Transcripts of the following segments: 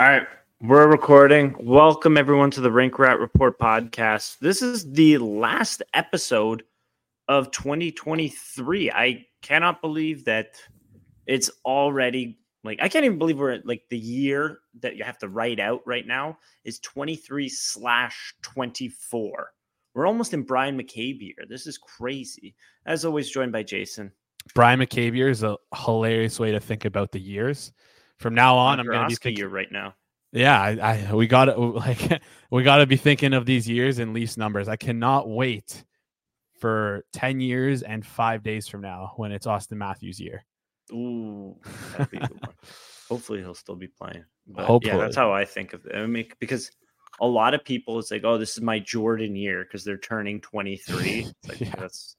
All right, we're recording. Welcome everyone to the Rink Rat Report podcast. This is the last episode of 2023. I cannot believe that it's already like I can't even believe we're at like the year that you have to write out right now is 23 slash 24. We're almost in Bryan McCabe year. This is crazy. As always, joined by Jason. Bryan McCabe year is a hilarious way to think about the years. From now on, I'm going to be thinking year right now. Yeah, I, I we got to like we got to be thinking of these years in Leafs numbers. I cannot wait for 10 years and 5 days from now when it's Auston Matthews year. Ooh, Hopefully he'll still be playing. But Hopefully. yeah, that's how I think of it. I mean, because a lot of people it's like, oh, this is my Jordan year because they're turning 23. Like yeah. that's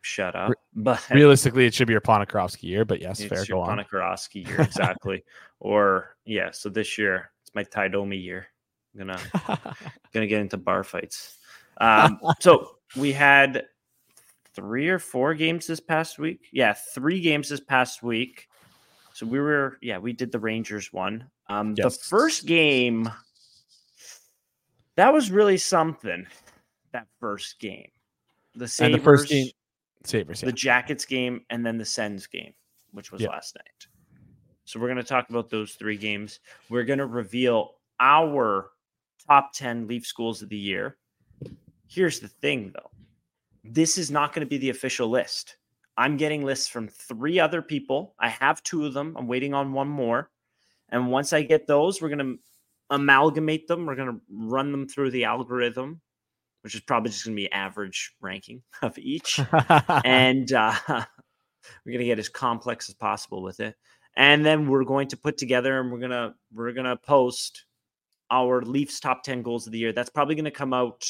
shut up. But realistically, it should be your Ponikarovsky year. But yes, it's fair. Your Ponikarovsky year, exactly. or yeah, so this year it's my Tie Domi year. I'm gonna gonna get into bar fights. Um, so we had three or four games this past week. Yeah, three games this past week. So we were, yeah, we did the Rangers one. Um, yes. The first game, that was really something. That first game, the Sabres, and the first game, Sabres, yeah. the Jackets game, and then the Sens game, which was yep. last night. So we're going to talk about those three games. We're going to reveal our top 10 Leaf schools of the year. Here's the thing, though this is not going to be the official list. I'm getting lists from three other people. I have two of them. I'm waiting on one more. And once I get those, we're going to amalgamate them. We're going to run them through the algorithm which is probably just going to be average ranking of each. and uh, we're going to get as complex as possible with it. And then we're going to put together and we're going to we're going to post our Leafs top 10 goals of the year. That's probably going to come out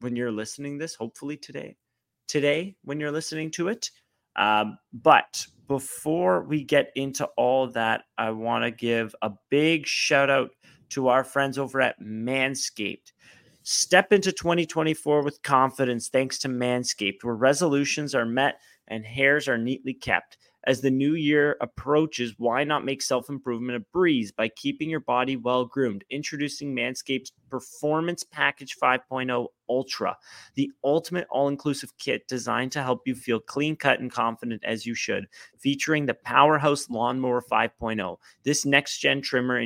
when you're listening this, hopefully today. Today when you're listening to it. Um, but before we get into all that, I want to give a big shout out to our friends over at Manscaped. Step into 2024 with confidence thanks to Manscaped, where resolutions are met and hairs are neatly kept. As the new year approaches, why not make self improvement a breeze by keeping your body well groomed? Introducing Manscaped's Performance Package 5.0 Ultra, the ultimate all inclusive kit designed to help you feel clean cut and confident as you should. Featuring the Powerhouse Lawnmower 5.0, this next gen trimmer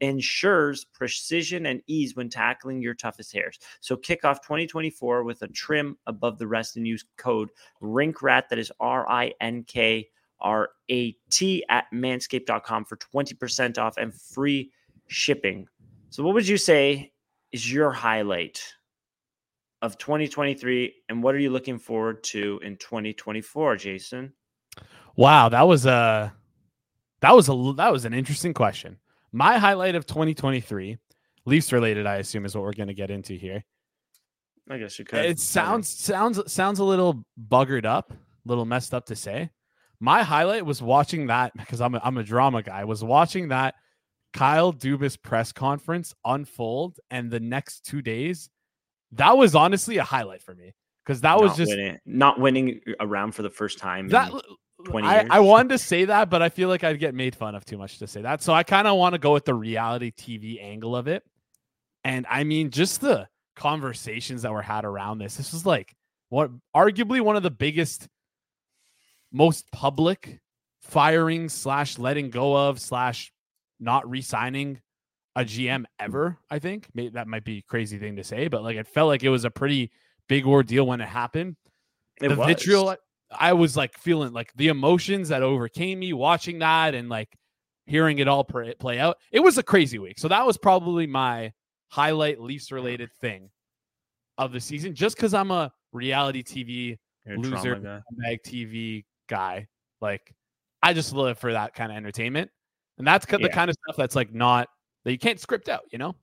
ensures precision and ease when tackling your toughest hairs. So kick off 2024 with a trim above the rest and use code RINKRAT, that is R I N K R A T at manscaped.com for 20% off and free shipping. So, what would you say is your highlight of 2023 and what are you looking forward to in 2024, Jason? Wow, that was a that was a that was an interesting question. My highlight of 2023, Leafs related, I assume, is what we're going to get into here. I guess you could. It sounds sounds sounds a little buggered up, a little messed up to say, my highlight was watching that because I'm a, I'm a drama guy. Was watching that Kyle Dubas press conference unfold, and the next two days, that was honestly a highlight for me because that not was just winning, not winning around for the first time. That 20 I, I, wanted to say that, but I feel like I'd get made fun of too much to say that. So I kind of want to go with the reality TV angle of it. And I mean, just the conversations that were had around this. This was like what arguably one of the biggest most public firing slash letting go of slash not re-signing a GM ever. I think Maybe that might be a crazy thing to say, but like it felt like it was a pretty big ordeal when it happened. It the was. vitriol, I was like feeling like the emotions that overcame me watching that and like hearing it all play out. It was a crazy week. So that was probably my highlight, least related thing of the season, just because I'm a reality TV You're loser, bag TV guy. Like I just live for that kind of entertainment. And that's the yeah. kind of stuff that's like not that you can't script out, you know?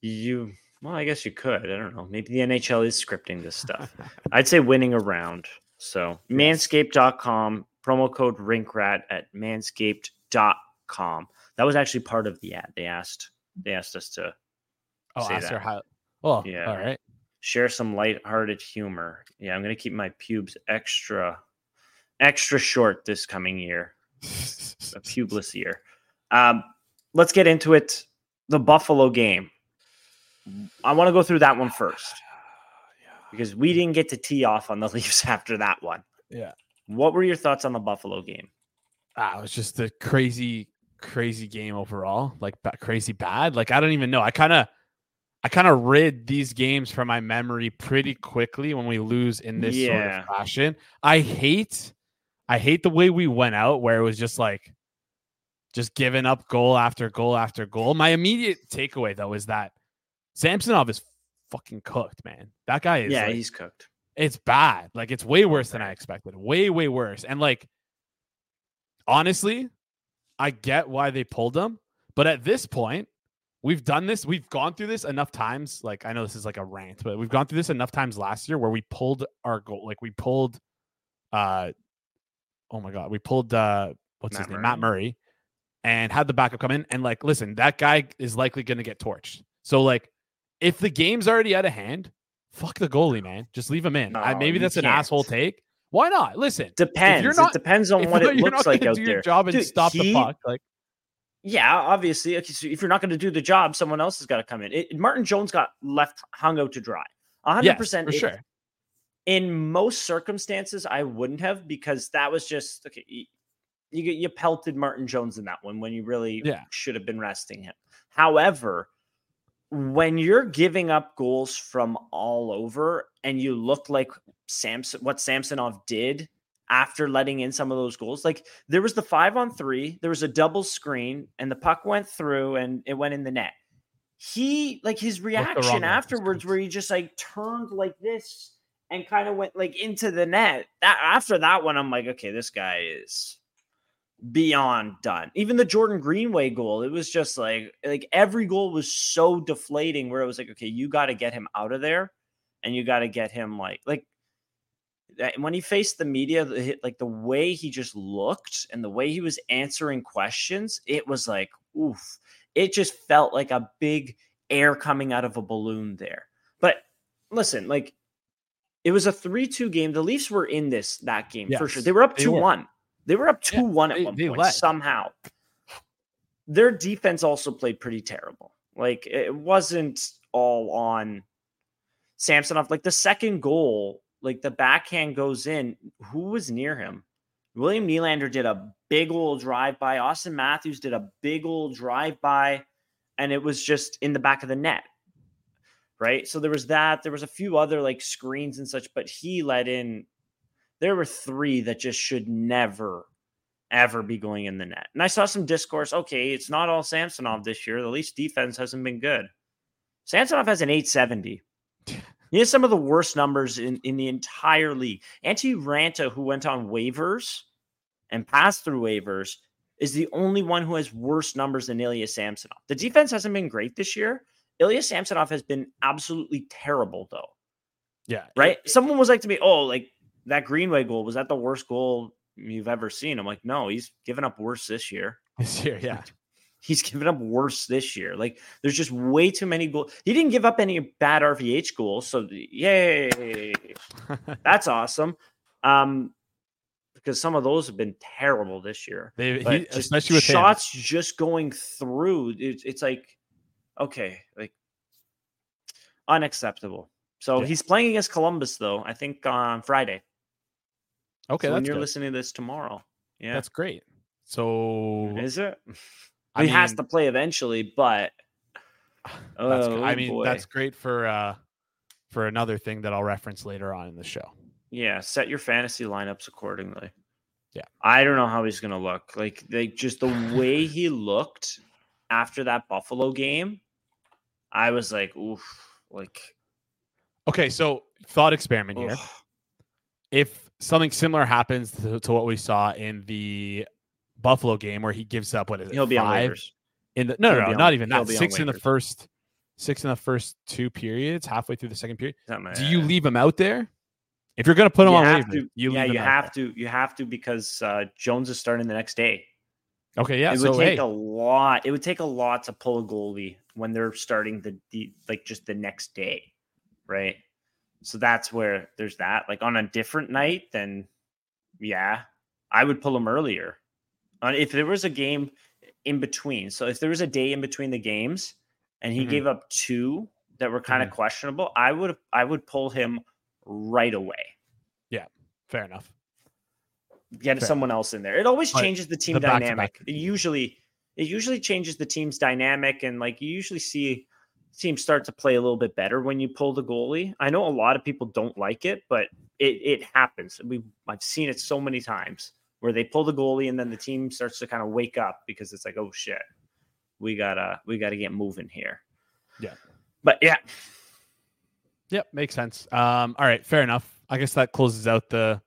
You well, I guess you could. I don't know. Maybe the NHL is scripting this stuff. I'd say winning around. So manscaped.com, promo code rinkrat at manscaped.com. That was actually part of the ad. They asked they asked us to Oh, say that. How, oh, yeah. All right share some light-hearted humor. Yeah, I'm gonna keep my pubes extra extra short this coming year. a pubeless year. Um, let's get into it. The Buffalo game. I want to go through that one first because we didn't get to tee off on the Leafs after that one. Yeah. What were your thoughts on the Buffalo game? Ah, it was just a crazy, crazy game overall. Like crazy bad. Like I don't even know. I kind of, I kind of rid these games from my memory pretty quickly when we lose in this sort of fashion. I hate, I hate the way we went out where it was just like, just giving up goal after goal after goal. My immediate takeaway though is that Samsonov is fucking cooked, man. That guy is yeah, like, he's cooked. it's bad. Like it's way worse than I expected. Way, way worse. And like honestly, I get why they pulled him, but at this point, we've done this. We've gone through this enough times. Like I know this is like a rant, but we've gone through this enough times last year where we pulled our goal. Like we pulled, uh, oh my god, we pulled uh, what's Matt his name, Matt Murray, and had the backup come in. And like, listen, that guy is likely going to get torched. So like, if the game's already out of hand, fuck the goalie, man. Just leave him in. I, maybe that's an can't. asshole take. Why not? Listen, Depends. not- it depends on what it looks like out there. your job and Dude, stop he- the puck, like Yeah, obviously. Okay, so if you're not going to do the job, someone else has got to come in. It, Martin Jones got left hung out to dry. 100% yes, for if- sure. in most circumstances, I wouldn't have because that was just okay. You you, get- you pelted Martin Jones in that one when you really Yeah. should have been resting him. However, when you're giving up goals from all over and you look like Samson, what Samsonov did after letting in some of those goals, like there was the five on three, there was a double screen, and the puck went through and it went in the net. He like his reaction afterwards, where he just like turned like this and kind of went like into the net. That after that one, I'm like, okay, this guy is beyond done. Even the Jordan Greenway goal, it was just like like every goal was so deflating where it was like, okay, you got to get him out of there and you got to get him like like when he faced the media, the like the way he just looked and the way he was answering questions, it was like, oof. It just felt like a big air coming out of a balloon there. But listen, like it was a 3-2 game. The Leafs were in this that game for sure. They were up were. 2-1. They were up Yeah, 2-1 at they- one point led. somehow. Their defense also played pretty terrible. Like it wasn't all on Samsonov. Like the second goal, like the backhand goes in. Who was near him? William Nylander did a big old drive by. Auston Matthews did a big old drive by, and it was just in the back of the net. Right. So there was that. There was a few other like screens and such, but he let in. There were three that just should never, ever be going in the net. And I saw some discourse. Okay, it's not all Samsonov this year. The least defense hasn't been good. Samsonov has an 870. He has some of the worst numbers in, in the entire league. Antti Raanta, who went on waivers and passed through waivers, is the only one who has worse numbers than Ilya Samsonov. The defense hasn't been great this year. Ilya Samsonov has been absolutely terrible, though. Yeah. Right? Someone was like to me, "Oh, like that Greenway goal was that the worst goal you've ever seen?" I'm like, "No, he's given up worse this year. This year, yeah. He's given up worse this year. Like there's just way too many goals. He didn't give up any bad RVH goals, so yay, that's awesome." Um, because some of those have been terrible this year. they, he, just especially with him. shots just going through, it's, it's like okay, like unacceptable. So Yeah. he's playing against Columbus though. I think on Friday. Okay, so when you're good. listening to this tomorrow, yeah, That's great. So is it? I he has to play eventually, but that's oh. I mean, boy. that's great for uh for another thing that I'll reference later on in the show. yeah. Set your fantasy lineups accordingly. Yeah. I don't know how he's gonna look. Like, like just the way he looked after that Buffalo game, I was like, oof, like Okay, so thought experiment here. ugh. If something similar happens to, to what we saw in the Buffalo game where he gives up what is it? he'll be on waivers. in the no He'll no, no on- not even that. Six in the first six in the first two periods, halfway through the second period. Do you leave him out there? If you're gonna put him You on have waivers, to- you yeah, you have to. You have to because uh, Jones is starting the next day. Okay, yeah. it so would take hey, a lot. It would take a lot to pull a goalie when they're starting the, the like just the next day, right? So that's where there's that. Like on a different night, then yeah, I would pull him earlier. Uh, if there was a game in between, so if there was a day in between the games, and he Mhm. gave up two that were kind of questionable, I would I would pull him right away. Yeah, fair enough. Get Fair. someone else in there. It always changes the team the dynamic. It usually it usually changes the team's dynamic, and like you usually see teams start to play a little bit better when you pull the goalie. I know a lot of people don't like it, but it it happens. We I've seen it so many times where they pull the goalie and then the team starts to kind of wake up because it's like, oh shit, we gotta we gotta get moving here. Yeah. But yeah, Yep, makes sense. Um, all right, fair enough. I guess that closes out the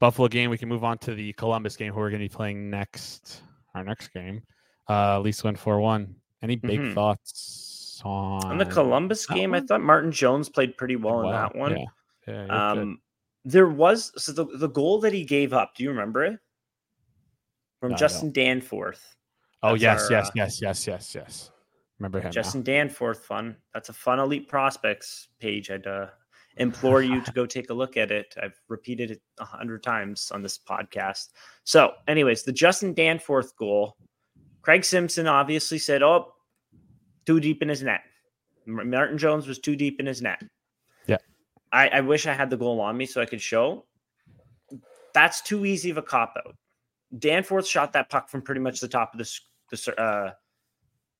Buffalo game. We can move on to the Columbus game, who we're going to be playing next. Our next game, uh, Leafs win four one. Any big Mhm. thoughts on on the Columbus game, I thought Martin Jones played pretty well in that one. Yeah, yeah, he looked good. Um, there was so the, the goal that he gave up. Do you remember it? From I Justin Danforth. oh yes, our, yes, uh, yes, yes, yes, yes. Remember him? now. Justin Danforth, fun. That's a fun elite prospects page. I'd uh, implore you to go take a look at it. I've repeated it a hundred times on this podcast. So, anyways, the Justin Danforth goal. Craig Simpson obviously said, "Oh, too deep in his net." Martin Jones was too deep in his net. I, I wish I had the goal on me so I could show. That's too easy of a cop out. Danforth shot that puck from pretty much the top of the the uh,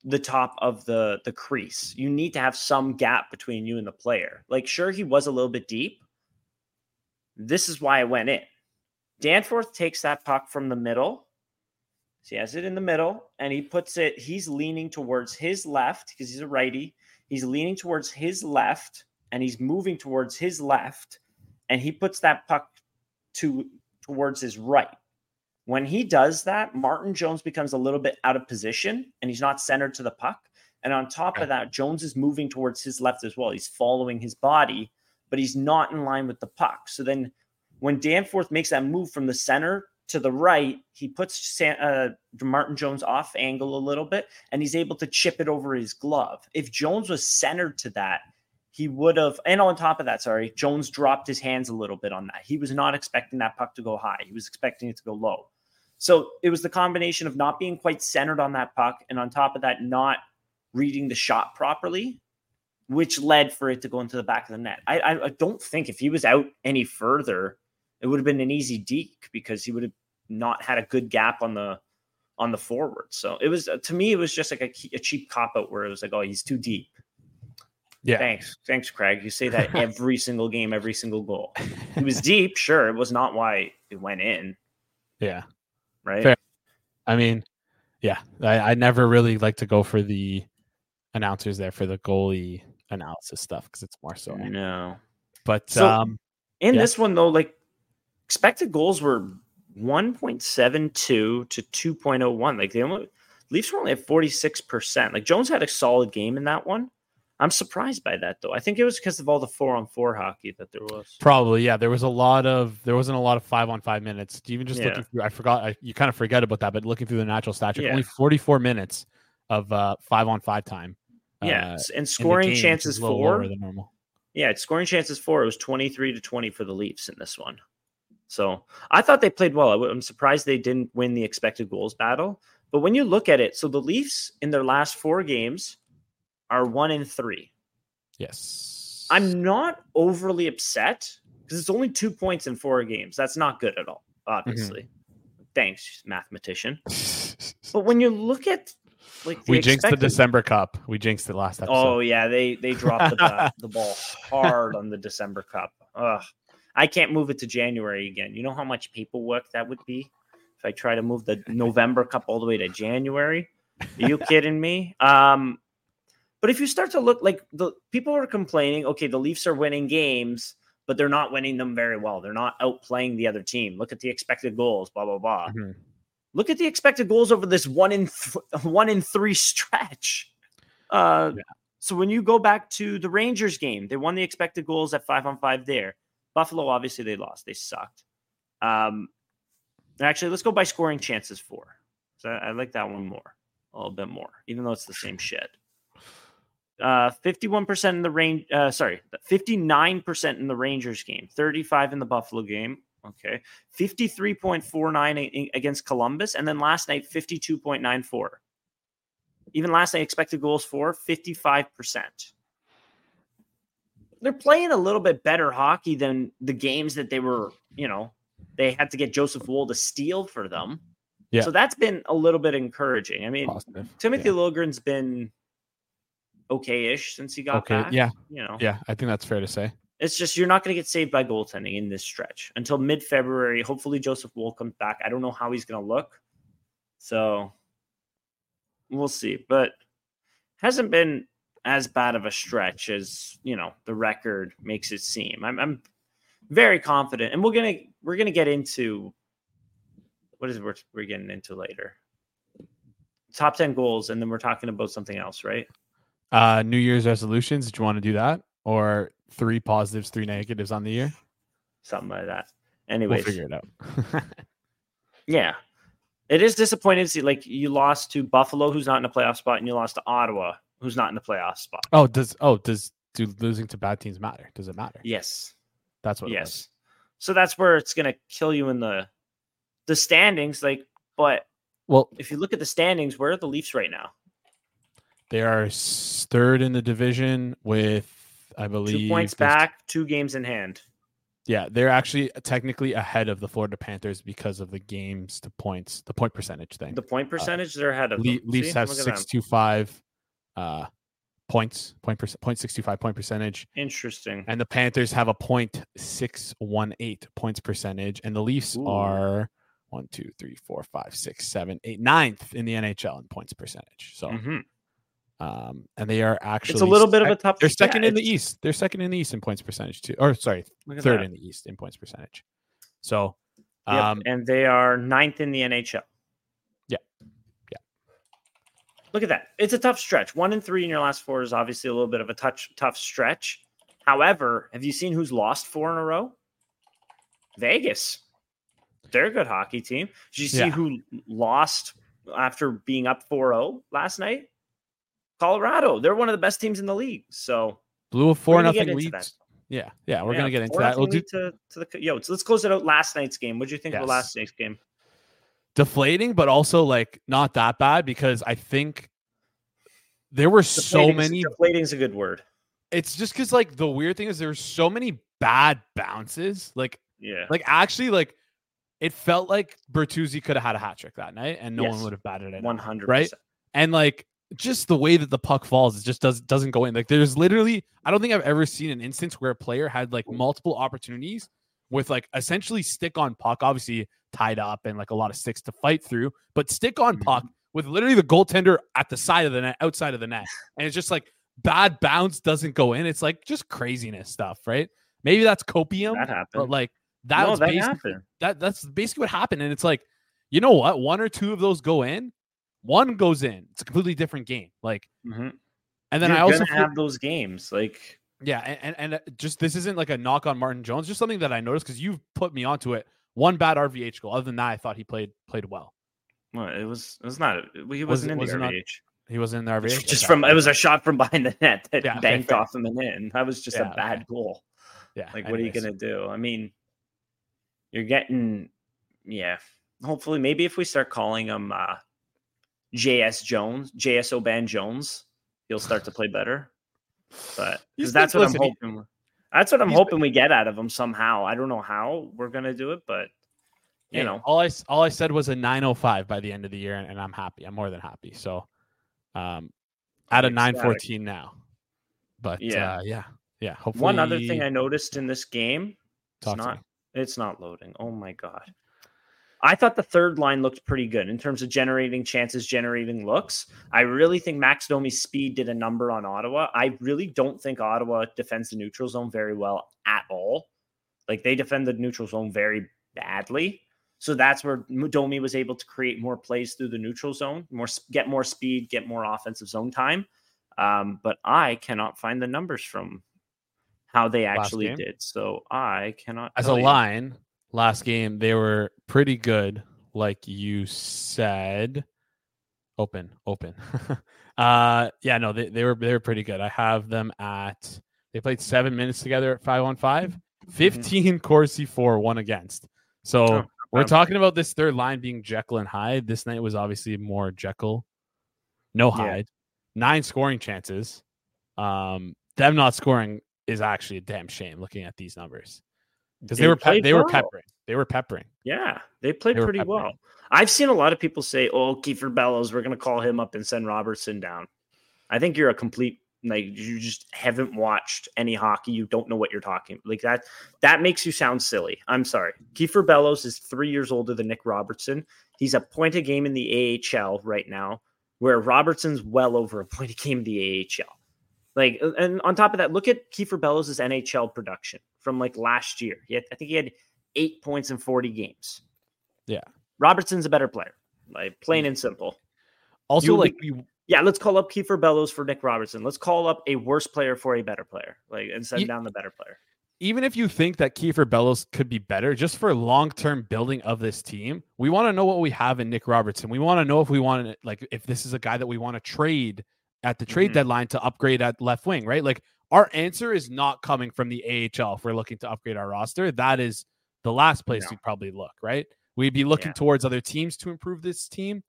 the top of the the crease. You need to have some gap between you and the player. Like, sure, he was a little bit deep. This is why I went in. Danforth takes that puck from the middle. So he has it in the middle, and he puts it. He's leaning towards his left because he's a righty. He's leaning towards his left, and he's moving towards his left, and he puts that puck to towards his right. When he does that, Martin Jones becomes a little bit out of position and he's not centered to the puck. And on top of that, Jones is moving towards his left as well. He's following his body, but he's not in line with the puck. So then when Danforth makes that move from the center to the right, he puts San, uh, Martin Jones off angle a little bit and he's able to chip it over his glove. If Jones was centered to that, he would have, and on top of that, sorry, Jones dropped his hands a little bit on that. He was not expecting that puck to go high. He was expecting it to go low. So it was the combination of not being quite centered on that puck, and on top of that, not reading the shot properly, which led for it to go into the back of the net. I, I, I don't think if he was out any further, it would have been an easy deke because he would have not had a good gap on the on the forward. So it was to me, it was just like a, a cheap cop out where it was like, oh, he's too deep. Yeah. Thanks, thanks, Craig. You say that every single game, every single goal. It was deep, sure. It was not why it went in, Yeah. right? Fair. I mean, yeah, I, I never really like to go for the announcers there for the goalie analysis stuff because it's more so. No. But So- um, In Yeah. this one, though, like expected goals were 1.72 to 2.01. Like they only Leafs were only at 46%. Like Jones had a solid game in that one. I'm surprised by that though. I think it was because of all the four on four hockey that there was. probably yeah, there was a lot of there wasn't a lot of five on five minutes. Do you even just Yeah. looking through, I forgot I, you kind of forget about that, but looking through the natural stat Yeah. only forty four minutes of uh, five on five time. Yeah. uh, and scoring game, chances is four. lower than normal. Yeah, it's scoring chances four. It was 23 to 20 for the Leafs in this one. So I thought they played well. I'm surprised they didn't win the expected goals battle. But when you look at it, so the Leafs in their last four games are one in three. Yes, I'm not overly upset because it's only two points in four games. That's not good at all, obviously. Thanks, mathematician. But when you look at like the we jinxed the December Cup. We jinxed it last episode. Oh yeah, they they dropped the, the ball hard on the December Cup. Ugh. I can't move it to January again. You know how much paperwork that would be if I try to move the November Cup all the way to January. Are you kidding me? Um, but if you start to look like the people are complaining, okay, the Leafs are winning games, but they're not winning them very well. They're not outplaying the other team. Look at the expected goals, blah blah blah. Mhm. Look at the expected goals over this one in th- one in three stretch. Uh, Yeah. So when you go back to the Rangers game, they won the expected goals at five on five there. Buffalo, obviously, they lost. They sucked. Um, actually, let's go by scoring chances for. So I, I like that one more, a little bit more, even though it's the same shit. Uh, 51% in the range. Uh, sorry, 59% in the Rangers game, 35 in the Buffalo game. Okay. 53.49 against Columbus. And then last night, 52.94. Even last night, expected goals for 55%. They're playing a little bit better hockey than the games that they were, you know, they had to get Joseph Woll to steal for them. Yeah. So that's been a little bit encouraging. I mean, Positive. Timothy yeah. Liljegren's been okay-ish since he got okay. back. Yeah. You know. Yeah, I think that's fair to say. It's just you're not going to get saved by goaltending in this stretch until mid-February. Hopefully Joseph Woll comes back. I don't know how he's going to look. So we'll see, but hasn't been as bad of a stretch as, you know, the record makes it seem. I'm, I'm very confident and we're going to we're going to get into what is it we're, we're getting into later top 10 goals and then we're talking about something else right uh new year's resolutions did you want to do that? Or three positives three negatives on the year? Something like that. Anyways. we'll figure it out. Yeah. It is disappointing to see like you lost to buffalo who's not in a playoff spot and you lost to ottawa who's not in the playoff spot. Oh does oh does do losing to bad teams matter? Does it matter? Yes. That's what yes. So that's where it's going to kill you in the the standings. Like, but well, if you look at the standings, where are the Leafs right now? They are third in the division with, I believe, two points back, two games in hand. Yeah, they're actually technically ahead of the Florida Panthers because of the games to points, the point percentage thing. The point uh, percentage, uh, they're ahead of. Le- Leafs have six two five. Uh, points, point percent, point sixty five point percentage. Interesting. And the Panthers have a point six one eight points percentage, and the Leafs Ooh. are one, two, three, four, five, six, seven, eight, ninth in the NHL in points percentage. So, mm-hmm. Um, and they are actually it's a little bit of a tough. They're second yeah, in the East. They're second in the East in points percentage too. Or sorry, third that. in the East in points percentage. So, um, yep. and they are ninth in the NHL. Yeah, yeah. Look at that. It's a tough stretch. One and three in your last four is obviously a little bit of a touch tough stretch. However, have you seen who's lost four in a row? Vegas. They're a good hockey team. Did you see yeah. who lost after being up 4-0 last night? Colorado. They're one of the best teams in the league. So blew a four nothing lead. Yeah, yeah, we're yeah, gonna get into that. We'll do to, to the yo. So let's close it out. Last night's game. What do you think yes. of last night's game? Deflating, but also like not that bad because I think there were so many. Deflating is a good word. It's just because like the weird thing is there's so many bad bounces. Like yeah, like actually like it felt like Bertuzzi could have had a hat trick that night and no yes. one would have batted it. 100 right? And like just the way that the puck falls, it just does doesn't go in. Like there's literally, I don't think I've ever seen an instance where a player had like multiple opportunities with like essentially stick on puck, obviously tied up and like a lot of sticks to fight through, but stick on mm-hmm. puck with literally the goaltender at the side of the net, outside of the net, and it's just like bad bounce doesn't go in. It's like just craziness stuff, right? Maybe that's copium, that but like that no, was that basically that that's basically what happened. And it's like, you know what? One or two of those go in, one goes in. It's a completely different game. Like, mm-hmm. and then You're I also have those games. Like, yeah, and, and, and uh, just this isn't like a knock on Martin Jones, just something that I noticed because you've put me onto it. One bad RVH goal. Other than that, I thought he played played well. Well, it was it was not. He wasn't was, in the RVH. Not, he wasn't in the RVH. Just from it was a shot from behind the net that yeah, banked okay, off him and in. That was just yeah, a bad okay. goal. Yeah. Like, anyways. what are you gonna do? I mean, you're getting, yeah. Hopefully, maybe if we start calling him uh, JS Jones, JS Oban Jones, he'll start to play better. But because that's what I'm hoping. That's what I'm hoping been, we get out of him somehow. I don't know how we're gonna do it, but you know, all I all I said was a 905 by the end of the year, and, and I'm happy. I'm more than happy. So, um, at a 914 now. But yeah, uh, yeah, yeah. Hopefully, one other thing I noticed in this game, it's not it's not loading. Oh my god. I thought the third line looked pretty good in terms of generating chances, generating looks. I really think Max Domi's speed did a number on Ottawa. I really don't think Ottawa defends the neutral zone very well at all. Like they defend the neutral zone very badly. So that's where Domi was able to create more plays through the neutral zone, more get more speed, get more offensive zone time. Um, but I cannot find the numbers from how they actually did. So I cannot. As a you. line, last game they were pretty good, like you said. Open, open. uh, yeah, no, they, they were they were pretty good. I have them at they played seven minutes together at five on five. 15 Corsi for, one against. So Oh, we're talking about this third line being Jekyll and Hyde. This night was obviously more Jekyll, no Yeah. Hyde. Nine scoring chances. Um, them not scoring is actually a damn shame looking at these numbers because they, were pe- they were peppering. They were peppering. Yeah, they played They pretty peppering. well. I've seen a lot of people say, "Oh, Kiefer Bellows, we're going to call him up and send Robertson down." I think you're a complete like you just haven't watched any hockey. You don't know what you're talking like that. That makes you sound silly. I'm sorry. Kiefer Bellows is three years older than Nick Robertson. He's a point a game in the AHL right now, where Robertson's well over a point a game in the AHL. Like, uh, and on top of that, look at Kiefer Bellows' NHL production from like last year. He had, I think he had eight points in 40 games. Yeah. Robertson's a better player, like plain and simple. Also, You- like we, Yeah, let's call up Kiefer Bellows for Nick Robertson. Let's call up a worse player for a better player, like and send Ye- down the better player. even if you think that Kiefer Bellows could be better, just for long term building of this team, we want to know what we have in Nick Robertson. We want to know if we want to like if this is a guy that we want to trade at the trade Mhm. deadline to upgrade at left wing, right? Like our answer is not coming from the AHL if we're looking to upgrade our roster. That is the last place No. we'd probably look, right? We'd be looking Yeah. towards other teams to improve this team.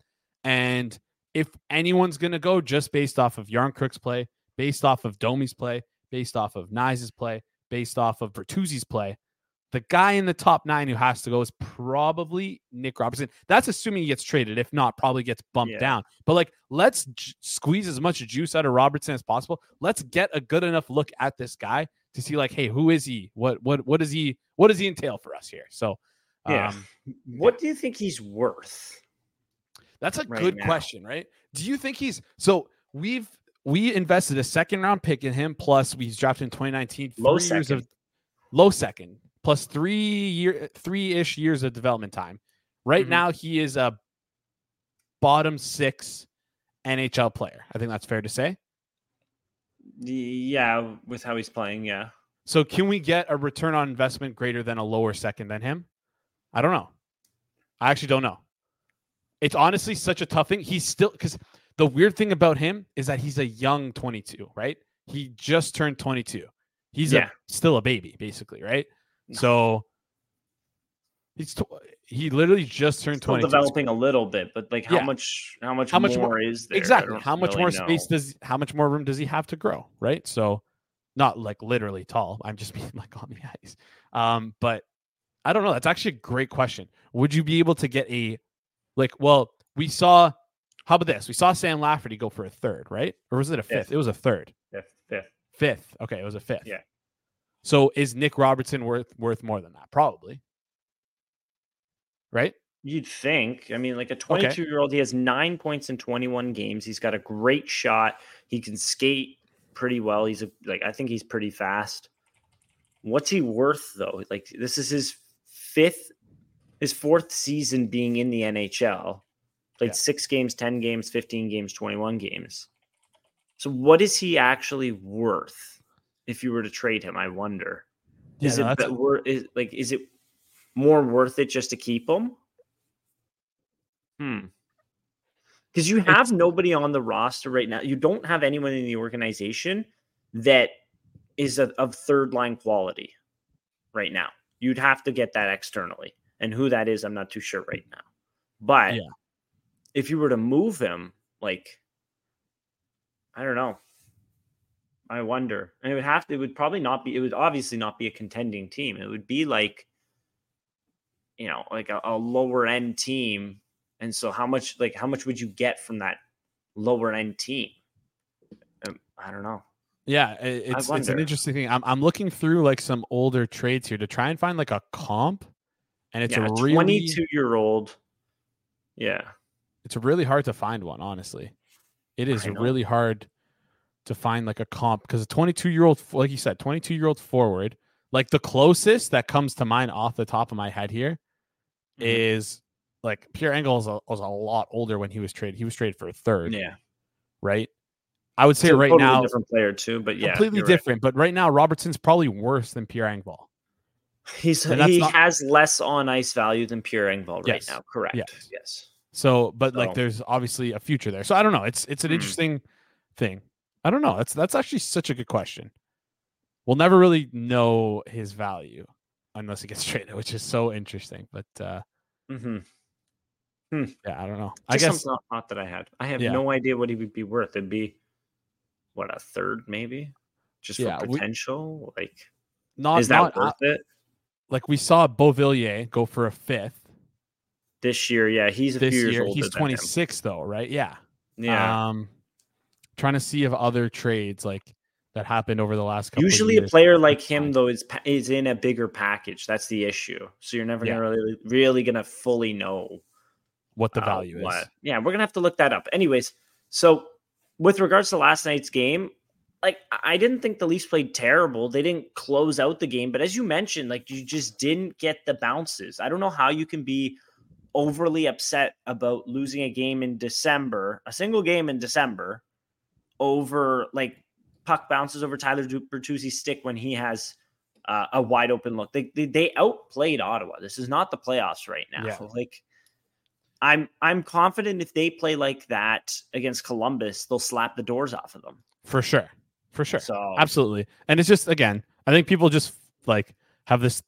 And if anyone's going to go just based off of Järnkrok's play, based off of Domi's play, based off of Knies's play, based off of Bertuzzi's play, the guy in the top nine who has to go is probably Nick Robertson. That's assuming he gets traded. If not, probably gets bumped Yeah. down. But like, let's j- squeeze as much juice out of Robertson as possible. Let's get a good enough look at this guy to see, like, hey, who is he? What what what does he what does he entail for us here? So, Yeah. um, What do you think he's worth? That's a right good now. question, right? Do you think he's so we've we invested a second round pick in him plus we drafted in 2019 Low of low second plus three year three ish years of development time. Right Mhm. now he is a bottom six NHL player. I think that's fair to say. Yeah, with how he's playing, yeah. So can we get a return on investment greater than a lower second than him? I don't know. I actually don't know. It's honestly such a tough thing. He's still because the weird thing about him is that he's a young 22, right? He just turned 22. He's Yeah. a, still a baby, basically, right? No. So he's he literally just turned Still 22. developing a little bit, but like how Yeah. much how much How much more, more- is there? Exactly. How much really more know. space does how much more room does he have to grow, right? So not like literally tall. I'm just being like on the ice. Um, but I don't know. That's actually a great question. Would you be able to get a like? Well, we saw. How about this? We saw Sam Lafferty go for a third, right? Or was it a fifth? Fifth. It was a third. fifth, fifth. Fifth. Okay, it was a fifth. Yeah. So is Nick Robertson worth worth more than that? Probably. Right. You'd think. I mean, like a 22 year old, he has nine points in 21 games. He's got a great shot. He can skate pretty well. He's a, like, I think he's pretty fast. What's he worth though? Like, this is his fifth, his fourth season being in the NHL. Played Yeah. six games, 10 games, 15 games, 21 games. So, what is he actually worth if you were to trade him? I wonder. Is no, it wor- is like is it more worth it just to keep him? Hmm. Because you have nobody on the roster right now. You don't have anyone in the organization that is a, of third line quality right now. You'd have to get that externally, and who that is, I'm not too sure right now. But Yeah. if you were to move him, like I don't know. I wonder. And it would have to, it would probably not be, it would obviously not be a contending team. It would be like, you know, like a, a lower end team. And so how much, like, how much would you get from that lower end team? Um, I don't know. Yeah, it's it's an interesting thing. I'm I'm looking through like some older trades here to try and find like a comp, and it's yeah, a a really 22 year old. Yeah. it's really hard to find one. Honestly, it is really hard to find like a comp because a 22 year old, like you said, 22 year old forward, like the closest that comes to mind off the top of my head here is Mhm. like Pierre Engvall was a, was a lot older when he was traded. He was traded for a third, Yeah. right? I would say right totally now, different player too, but yeah. completely you're right. different. But right now, Robertson's probably worse than Pierre Engvall. He's he not- has less on ice value than Pierre Engvall right Yes. now. Correct. Yes. Yes. So, but like, there's obviously a future there. So I don't know. It's it's an Hmm. interesting thing. I don't know. That's that's actually such a good question. we'll never really know his value unless he gets traded, which is so interesting. But uh, Mm-hmm. yeah, I don't know. I Just guess some thought, thought that I had. I have Yeah. no idea what he would be worth. It'd be what a third, maybe, just Yeah, for we- potential. like, not is that not worth it like we saw Beauvillier go for a fifth this year? Yeah, he's a this few years year. older He's 26 though, right? Yeah. Yeah, Um, trying to see if other trades like that happened over the last couple. of usually a player like him though is is in a bigger package. That's the issue. So you're never Yeah. gonna really really gonna fully know what the uh, value is. what- Yeah, we're gonna have to look that up. Anyways, so with regards to last night's game, like I I didn't think the Leafs played terrible. They didn't close out the game, but as you mentioned, like you just didn't get the bounces. I don't know how you can be overly upset about losing a game in December, a single game in December, over like puck bounces over Tyler Bertuzzi's stick when he has uh, a wide open look. They, they they outplayed Ottawa. This is not the playoffs right now. Yeah. Like I'm I'm confident if they play like that against Columbus, they'll slap the doors off of them. for sure, for sure. So Absolutely. And it's just again, I think people just like have this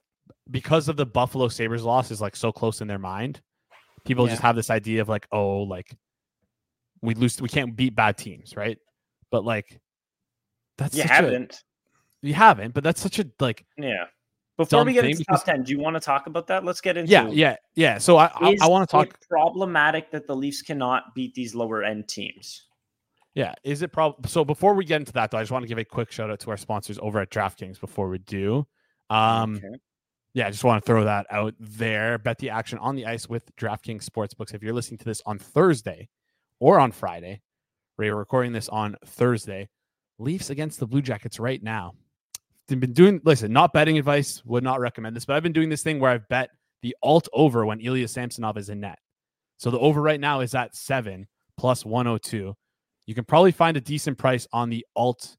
because of the Buffalo Sabres loss is like so close in their mind. People just have this idea of like, oh, like we lose we can't beat bad teams, right? But like that's you haven't. you haven't, but that's such a like yeah. Before we get into because- top ten, do you want to talk about that? Let's get into yeah, yeah, yeah. So I I, I want to talk it problematic that the Leafs cannot beat these lower end teams. Yeah, is it prob so before we get into that though, I just want to give a quick shout out to our sponsors over at DraftKings before we do. Um Okay. yeah, I just want to throw that out there. Bet the action on the ice with DraftKings Sportsbooks. If you're listening to this on Thursday or on Friday, we're recording this on Thursday. Leafs against the Blue Jackets right now. Been doing listen, not betting advice, would not recommend this, but I've been doing this thing where I've bet the alt over when Ilya Samsonov is in net. So the over right now is at seven plus 102. You can probably find a decent price on the alt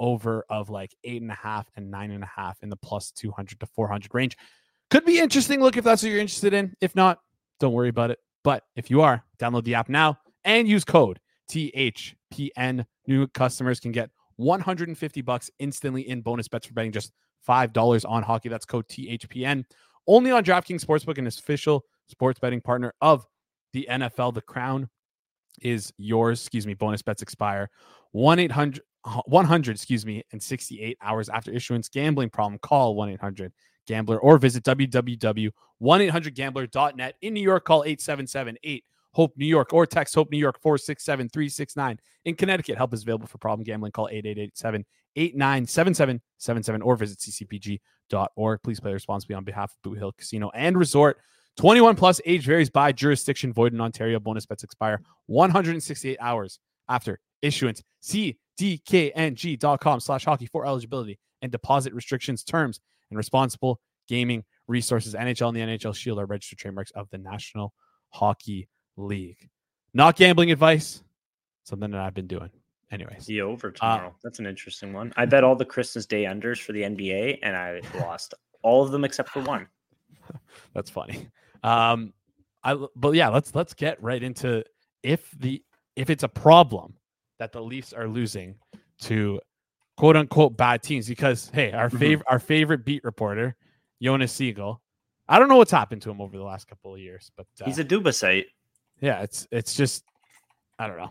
over of like eight and a half and nine and a half in the plus 200 to 400 range. Could be interesting. Look, if that's what you're interested in. If not, don't worry about it. But if you are, download the app now and use code THPN. New customers can get 150 bucks instantly in bonus bets for betting just $5 on hockey. That's code THPN. Only on DraftKings Sportsbook, an official sports betting partner of the NFL. The crown is yours. Excuse me. Bonus bets expire 1 800 100, excuse me, and 68 hours after issuance. Gambling problem, call 1 800 Gambler or visit www.1800gambler.net. In New York, call 877 8 Hope New York or text Hope New York 467 369. In Connecticut, help is available for problem gambling. Call 888 897777 or visit ccpg.org. Please play responsibly on behalf of Boot Hill Casino and Resort. 21 plus age varies by jurisdiction. Void in Ontario. Bonus bets expire 168 hours after issuance. See dkng.com slash hockey for eligibility and deposit restrictions, terms, and responsible gaming resources. NHL and the NHL Shield are registered trademarks of the National Hockey League. Not gambling advice, something that I've been doing. Anyways, The over Uh, tomorrow. That's an interesting one. I bet all the Christmas Day unders for the NBA, and I lost all of them except for one. that's funny. Um, I but yeah, let's let's get right into if the if it's a problem that the Leafs are losing to quote unquote bad teams because hey, our Mhm. favorite our favorite beat reporter Jonas Siegel, I don't know what's happened to him over the last couple of years, but uh, He's a Dubasite. Yeah, it's it's just I don't know.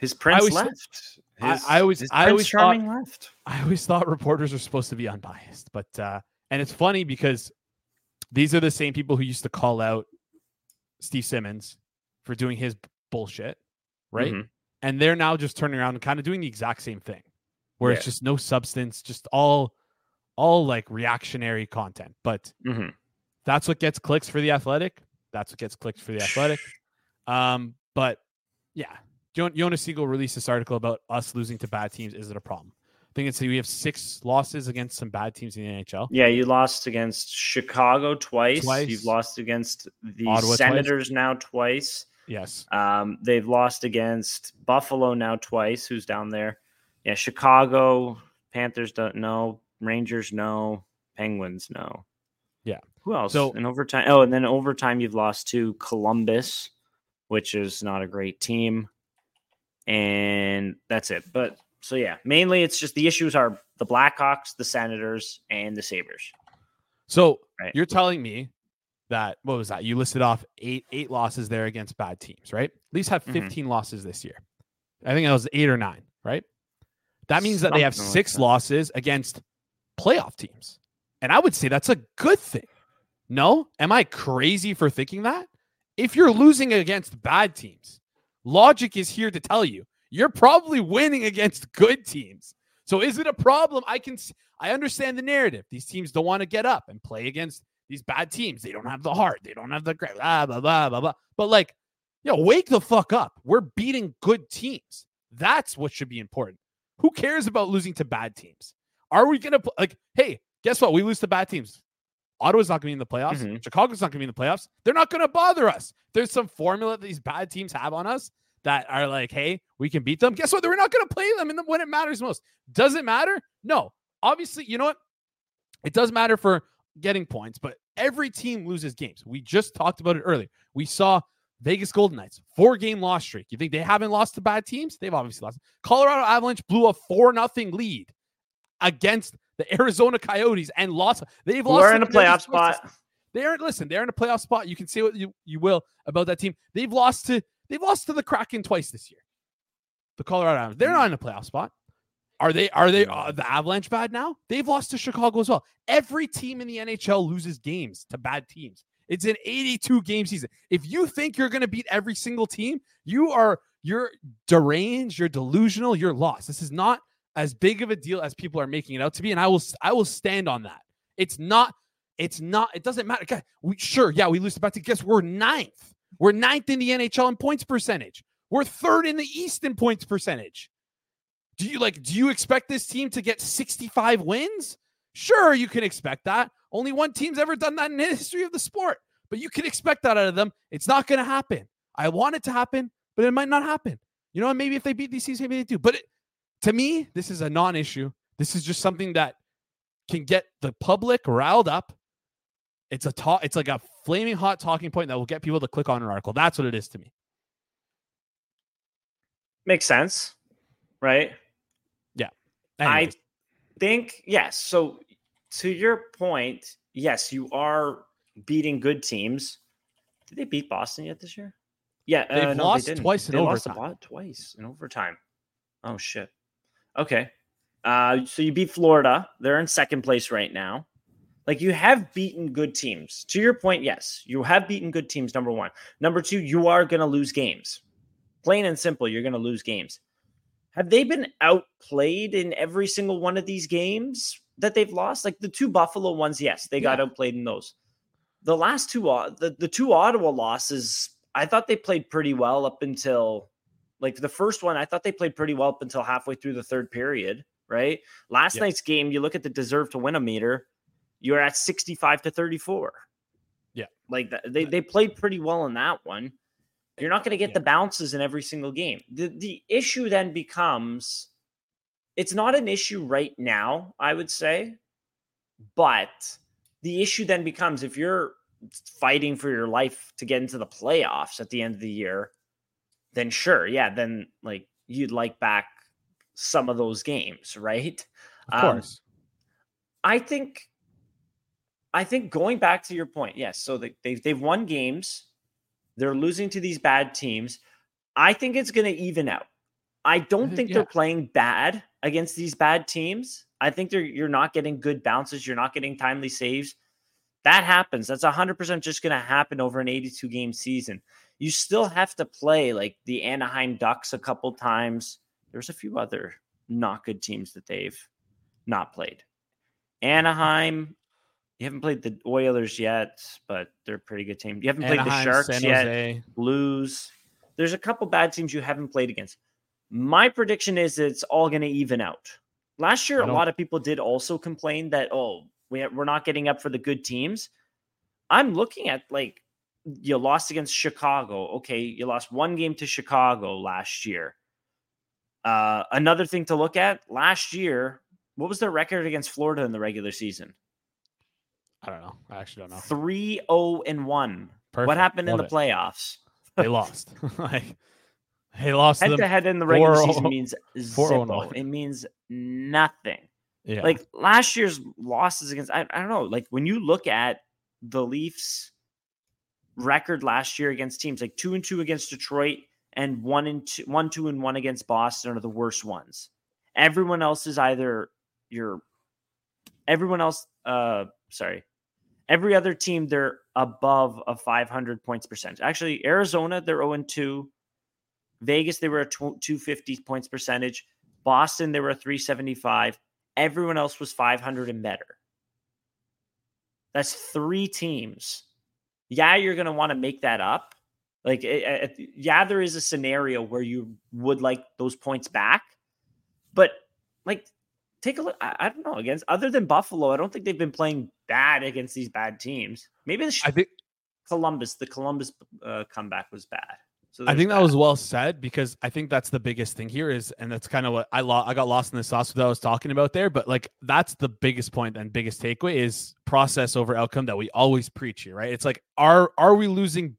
His prince always- left. I- His- I always- his I always thought- left. I always thought reporters are supposed to be unbiased, but uh, and it's funny because these are the same people who used to call out Steve Simmons for doing his bullshit, right? Mhm. And they're now just turning around and kind of doing the exact same thing, where it's just no substance, just all, all like reactionary content. But Mhm. that's what gets clicks for the Athletic. That's what gets clicked for the Athletic. Um, but yeah, Jo- Jonas Siegel released this article about us losing to bad teams. Is it a problem? I think it's like we have six losses against some bad teams in the NHL. Yeah, you lost against Chicago twice. Twice. You've lost against the Ottawa twice. Senators now twice. Yes. Um, they've lost against Buffalo now twice. Who's down there? Yeah, Chicago Panthers don't know. Rangers no. Penguins no. Yeah. Who else? So- in overtime. Oh, and then overtime you've lost to Columbus, which is not a great team, and that's it. But so yeah, mainly it's just the issues are the Blackhawks, the Senators, and the Sabres. So Right. you're telling me that what was that? You listed off eight eight losses there against bad teams, right? At least have Mhm. 15 losses this year. I think that was eight or nine, right? That means that they have Something like six losses against playoff teams. And I would say that's a good thing. No? Am I crazy for thinking that? If you're losing against bad teams, logic is here to tell you you're probably winning against good teams. So is it a problem? I can I understand the narrative. These teams don't want to get up and play against these bad teams. They don't have the heart. They don't have the. Blah blah blah blah blah. But like, yo, wake the fuck up. We're beating good teams. That's what should be important. Who cares about losing to bad teams? Are we gonna like? Hey, guess what? We lose to bad teams. Ottawa's not gonna be in the playoffs. Mhm. Chicago's not gonna be in the playoffs. They're not gonna bother us. There's some formula that these bad teams have on us that are like, hey, we can beat them. Guess what? We're not gonna play them in the, when it matters most. Does it matter? No. Obviously, you know what? It does matter for getting points, but every team loses games. We just talked about it earlier. We saw Vegas Golden Knights, four game loss streak. You think they haven't lost to bad teams? They've obviously lost. Colorado Avalanche blew a 4 nothing lead against the Arizona Coyotes and lost. They've lost. are in a playoff spot. they aren't listen, they're in a playoff spot. You can say what you, you will about that team. They've lost to they've lost to the Kraken twice this year. The Colorado Avalanche. They're not in a playoff spot. Are they are they uh, the Avalanche bad now? They've lost to Chicago as well. Every team in the NHL loses games to bad teams. It's an 82 game season. If you think you're going to beat every single team, you are you're deranged, you're delusional, you're lost. This is not as big of a deal as people are making it out to be and I will I will stand on that. It's not it's not, it doesn't matter. God, we sure, yeah, we lose to bad teams. Guess we're ninth. We're ninth in the NHL in points percentage. We're third in the East in points percentage. Do you like, do you expect this team to get 65 wins? Sure, you can expect that. Only one team's ever done that in the history of the sport, but you can expect that out of them. It's not going to happen. I want it to happen, but it might not happen. You know, maybe if they beat these teams, maybe they do. But it, to me, this is a non issue. This is just something that can get the public riled up. It's a talk, it's like a flaming hot talking point that will get people to click on an article. That's what it is to me. Makes sense, right? Anyways, I think yes. So to your point, yes, you are beating good teams. Did they beat Boston yet this year? Yeah, They've uh, no, lost twice in they lost overtime. Bo- twice in overtime. Oh shit. Okay. Uh, so you beat Florida. They're in second place right now. Like you have beaten good teams. To your point, yes, you have beaten good teams. Number one. Number two, you are going to lose games. Plain and simple, you're going to lose games. Have they been outplayed in every single one of these games that they've lost? Like the two Buffalo ones, yes, they got Yeah. outplayed in those. The last two, uh, the, the two Ottawa losses, I thought they played pretty well up until like the first one. I thought they played pretty well up until halfway through the third period, right? Last Yeah. night's game, you look at the deserve to win a meter, you're at 65 to 34. Yeah. Like th- they, they played pretty well in that one. You're not going to get Yeah. the bounces in every single game. The the issue then becomes it's not an issue right now, I would say, but the issue then becomes if you're fighting for your life to get into the playoffs at the end of the year, then sure, yeah, then like you'd like back some of those games, right? of um, course. I think I think going back to your point, yes. So they, they've they've won games. They're losing to these bad teams. I think it's going to even out. I don't think- think yeah. they're playing bad against these bad teams. I think they're you're not getting good bounces. You're not getting timely saves. That happens. That's 100% just going to happen over an 82 game season. You still have to play like the Anaheim Ducks a couple times. There's a few other not good teams that they've not played. Anaheim, you haven't played the Oilers yet, but they're a pretty good team. You haven't played the Sharks yet. Blues. There's a couple bad teams you haven't played against. My prediction is it's all going to even out. Last year, a lot of people did also complain that oh, we we're not getting up for the good teams. I'm looking at like you lost against Chicago. Okay, you lost one game to Chicago last year. Uh, another thing to look at last year, what was their record against Florida in the regular season? I don't know. I actually don't know. 3 0 and 1. Perfect. What happened in the it. playoffs? They lost. like They lost head them. to head in the regular 4-0 season means 4-0. It means nothing. Yeah. Like last year's losses against I, I don't know, like when you look at the Leafs record last year against teams like two and two against Detroit and one and two one, two and one against Boston are the worst ones. Everyone else is either your everyone else uh sorry. Every other team they're above a 500 points percentage. Actually, Arizona they're 0 and 2. Vegas they were a 250 points percentage. Boston they were a 375. Everyone else was 500 and better. That's three teams. Yeah, you're going to want to make that up. Like, it, it, yeah, there is a scenario where you would like those points back, but like, take a look. I, I, don't know. Against other than Buffalo, I don't think they've been playing bad against these bad teams. Maybe the I think Columbus, the Columbus uh, comeback was bad. So I think that, that was well said because I think that's the biggest thing here is, and that's kind of what I lo- I got lost in the sauce that I was talking about there. But like that's the biggest point and biggest takeaway is process over outcome that we always preach here, right? It's like are are we losing?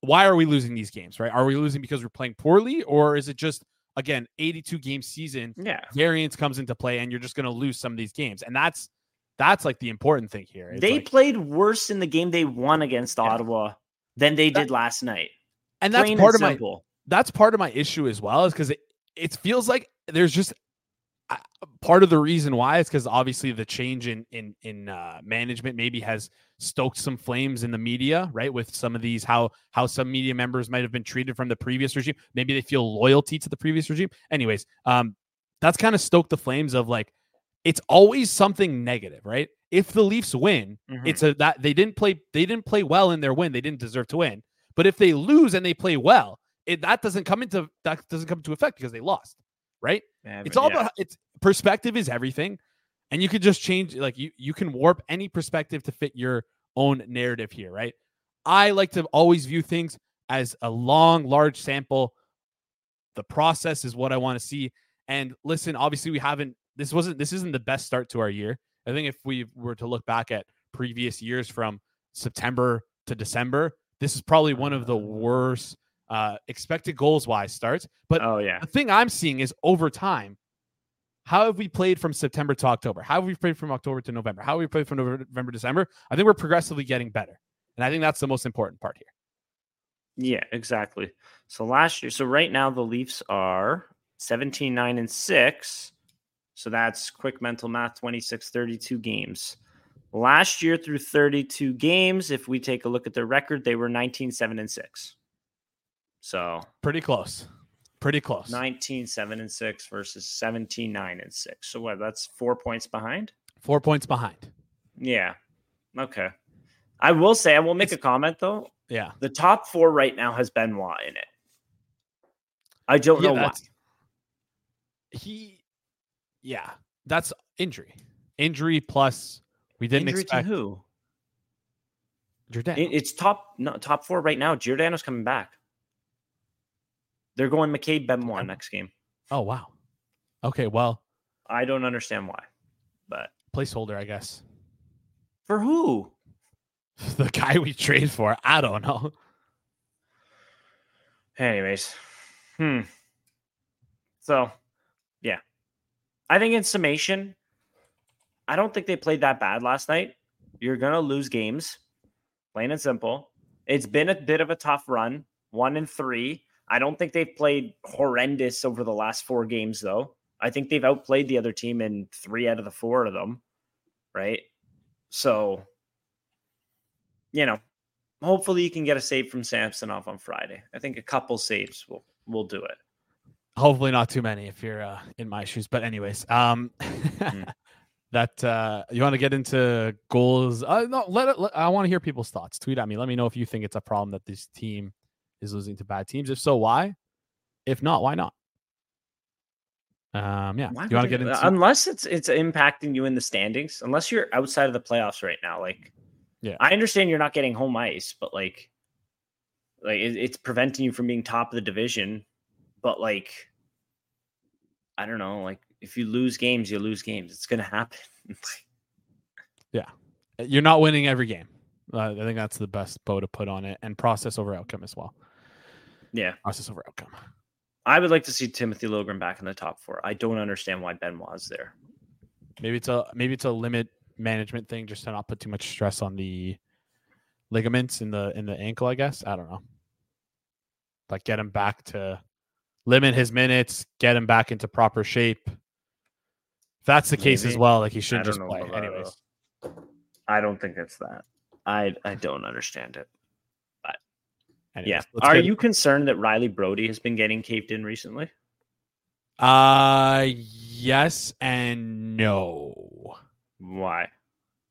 Why are we losing these games, right? Are we losing because we're playing poorly, or is it just again 82 game season? Yeah, variance comes into play, and you're just going to lose some of these games, and that's that's like the important thing here. It's they like, played worse in the game they won against yeah. Ottawa than they that, did last night and that's part of my that's part of my issue as well is because it, it feels like there's just uh, part of the reason why is because obviously the change in in in uh, management maybe has stoked some flames in the media right with some of these how how some media members might have been treated from the previous regime. Maybe they feel loyalty to the previous regime. Anyways um that's kind of stoked the flames of like it's always something negative right? If the leafs win mm-hmm. it's a that they didn't play they didn't play well in their win. They didn't deserve to win but if they lose and they play well, it, that doesn't come into that doesn't come into effect because they lost, right? Yeah, it's all yeah. about it's perspective is everything, and you could just change like you you can warp any perspective to fit your own narrative here, right? I like to always view things as a long, large sample. The process is what I want to see. And listen, obviously, we haven't. This wasn't. This isn't the best start to our year. I think if we were to look back at previous years from September to December, this is probably one of the worst uh, expected goals wise starts. But oh yeah, the thing I'm seeing is over time. How have we played from September to October? How have we played from October to November? How have we played from November to December? I think we're progressively getting better. And I think that's the most important part here. Yeah, exactly. So last year, so right now the Leafs are 17, 9, and 6. So that's quick mental math 26, 32 games. Last year, through 32 games, if we take a look at their record, they were 19 7 and 6. So pretty close. Pretty close. 19 7 and 6 versus 17 9 and 6. So what? That's four points behind? Four points behind. Yeah. Okay. I will say, I will make it's, a comment though. Yeah. The top four right now has Benoit in it. I don't yeah, know why. He, yeah, that's injury. Injury plus we didn't Injury expect who. Jordan. It's top no, top four right now. Giordano's coming back. They're going McCabe Benoit next game. Oh wow. Okay, well, I don't understand why, but placeholder, I guess. For who? the guy we trade for. I don't know. Anyways, hmm. So, yeah, I think in summation, I don't think they played that bad last night. You're going to lose games, plain and simple. It's been a bit of a tough run, one and three. I don't think they've played horrendous over the last four games, though. I think they've outplayed the other team in three out of the four of them, right? So, you know, hopefully you can get a save from Samsonov on Friday. I think a couple saves will will do it. Hopefully not too many if you're uh, in my shoes. But anyways, um, mm that uh, you want to get into goals. Uh, no, let it. Let, I want to hear people's thoughts. Tweet at me. Let me know if you think it's a problem that this team is losing to bad teams. If so, why? If not, why not? Um, yeah. Why you want to get into unless it's it's impacting you in the standings. Unless you're outside of the playoffs right now, like yeah, I understand you're not getting home ice, but like, like it, it's preventing you from being top of the division. But like, I don't know, like if you lose games, you lose games. It's going to happen. yeah. You're not winning every game. Uh, I think that's the best bow to put on it and process over outcome as well. Yeah. Process over outcome. I would like to see Timothy Liljegren back in the top four. I don't understand why Benoit's there. Maybe it's a maybe it's a limit management thing, just to not put too much stress on the ligaments in the in the ankle. I guess I don't know. Like get him back to limit his minutes, get him back into proper shape. That's the case as well, like he I should just play. that, Anyways, I don't think it's that. I I don't understand it. anyways Yeah. Are get- you concerned that Rielly Brodie has been getting caved in recently? Uh yes and no. Why?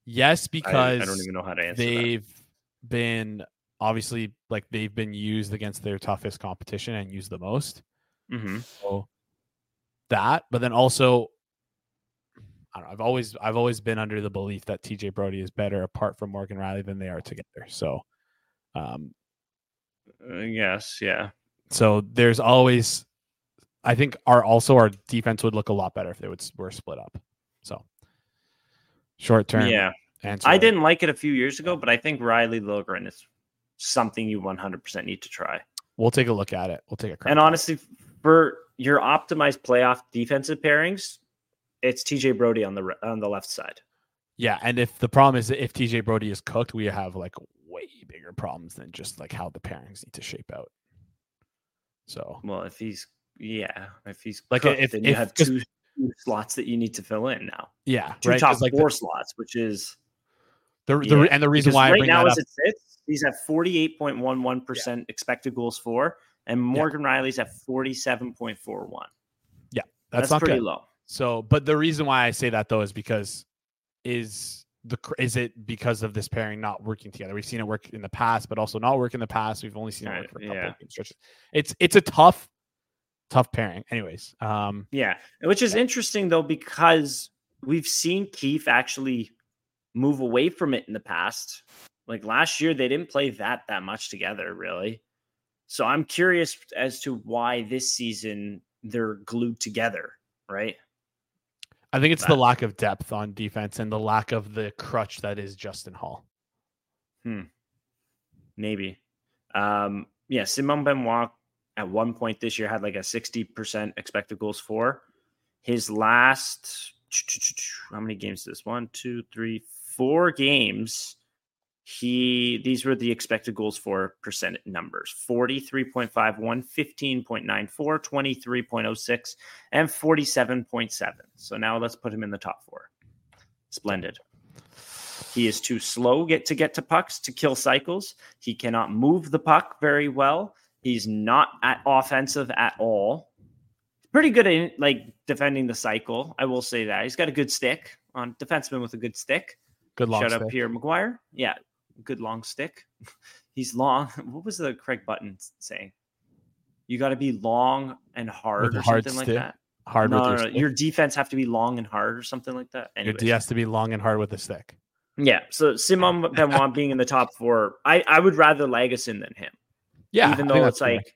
Yes, because I don't even know how to answer that. they've been obviously like they've been used against their toughest competition and used the most. hmm So that, but then also, I don't know. I've always I've always been under the belief that TJ Brodie is better apart from Morgan Rielly than they are together. So, um, Uh, yes. Yeah. so there's always, I think our also our defense would look a lot better if they would were split up. So, short term, Yeah. Answer. I didn't like it a few years ago, but I think Rielly Liljegren is something you 100% need to try. We'll take a look at it. We'll take a crack. And honestly, for your optimized playoff defensive pairings, it's TJ Brodie on the re- on the left side. Yeah, and if the problem is if TJ Brodie is cooked, we have like way bigger problems than just like how the pairings need to shape out. So Well, if he's yeah, if he's Like, cooked, if- then you if- have 'cause- two, two slots that you need to fill in now. yeah, Two right, top like four the, slots, which is the, the, yeah, and the reason why right bring now up, it sits, he's at forty eight point one one percent expected goals for, and Morgan Rielly's at forty seven point four one. that's, That's, not pretty good. low. So, but the reason why I say that though is because is the is it because of this pairing not working together? We've seen it work in the past, but also not work in the past. We've only seen it work for a couple yeah. of game stretches. It's it's a tough, tough pairing. Anyways, um, Yeah, which is interesting though because we've seen Keefe actually move away from it in the past. Like last year, they didn't play that that much together, really. So I'm curious as to why this season they're glued together, right? I think it's the lack of depth on defense and the lack of the crutch that is Justin Holl. Hmm. Maybe. Um, yeah, Simon Benoit at one point this year had like a 60% expected goals for. His last how many games is this? One, two, three, four games. He these were the expected goals for percent numbers 43.51, 15.94, 23.06, and 47.7. So now let's put him in the top four. Splendid. He is too slow get to get to pucks to kill cycles. He cannot move the puck very well. He's not at offensive at all. Pretty good in like defending the cycle. I will say that he's got a good stick on defenseman with a good stick. Good long Shout out stick. Pierre McGuire. Yeah, good long stick. He's long. What was the Craig Button saying? You got to be long and hard With or hard something stick? like that. Hard no, with no, your no, stick. Your defense have to be long and hard or something like that. Your Anyways. D has to be long and hard with the stick. Yeah. So Simon Benoit being in the top four, I, I would rather Lagesson than him. Yeah, Even though it's like,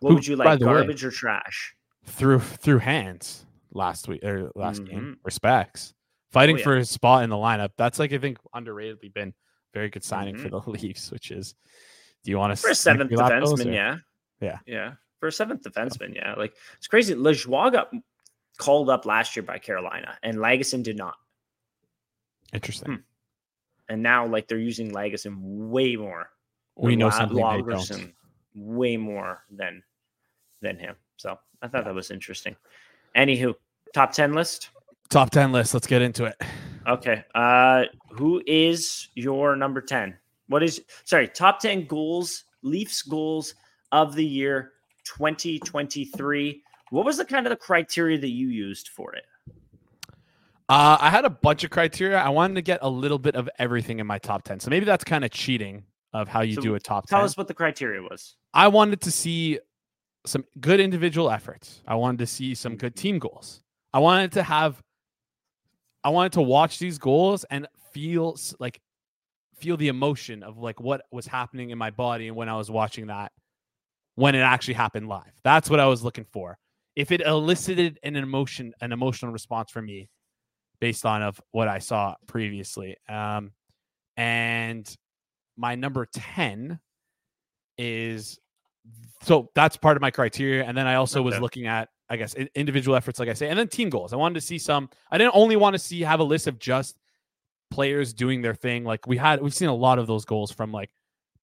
what Who, would you like, the way- garbage or trash? through through hands last week or last game. Mhm. Respects. Fighting yeah. for his spot in the lineup. That's like I think underratedly been very good signing for the Mm-hmm. Leafs, which is do you want to For a seventh defenseman, yeah. Yeah. Yeah. For a seventh defenseman, yeah. Like it's crazy. Lajoie got called up last year by Carolina and Lagesson did not. Interesting. Hmm. And now like they're using Lagesson way more. We know La- something they don't. Way more than than him. So I thought that was interesting. Anywho, top 10 list. Top ten list. Let's get into it. Okay. Uh who is your number 10? What is sorry, top 10 goals, Leafs goals of the year 2023. What was the kind of the criteria that you used for it? Uh, I had a bunch of criteria. I wanted to get a little bit of everything in my top 10. So maybe that's kind of cheating of how you So do a top 10. Tell us what the criteria was. I wanted to see some good individual efforts. I wanted to see some good team goals. I wanted to have I wanted to watch these goals and feel like feel the emotion of like what was happening in my body and when I was watching that when it actually happened live. That's what I was looking for. If it elicited an emotion an emotional response from me based on of what I saw previously. Um and my number 10 is so that's part of my criteria. And then I also was looking at, I guess, individual efforts, like I say, and then team goals. I wanted to see some. I didn't only want to see have a list of just players doing their thing. Like we had, we've seen a lot of those goals from like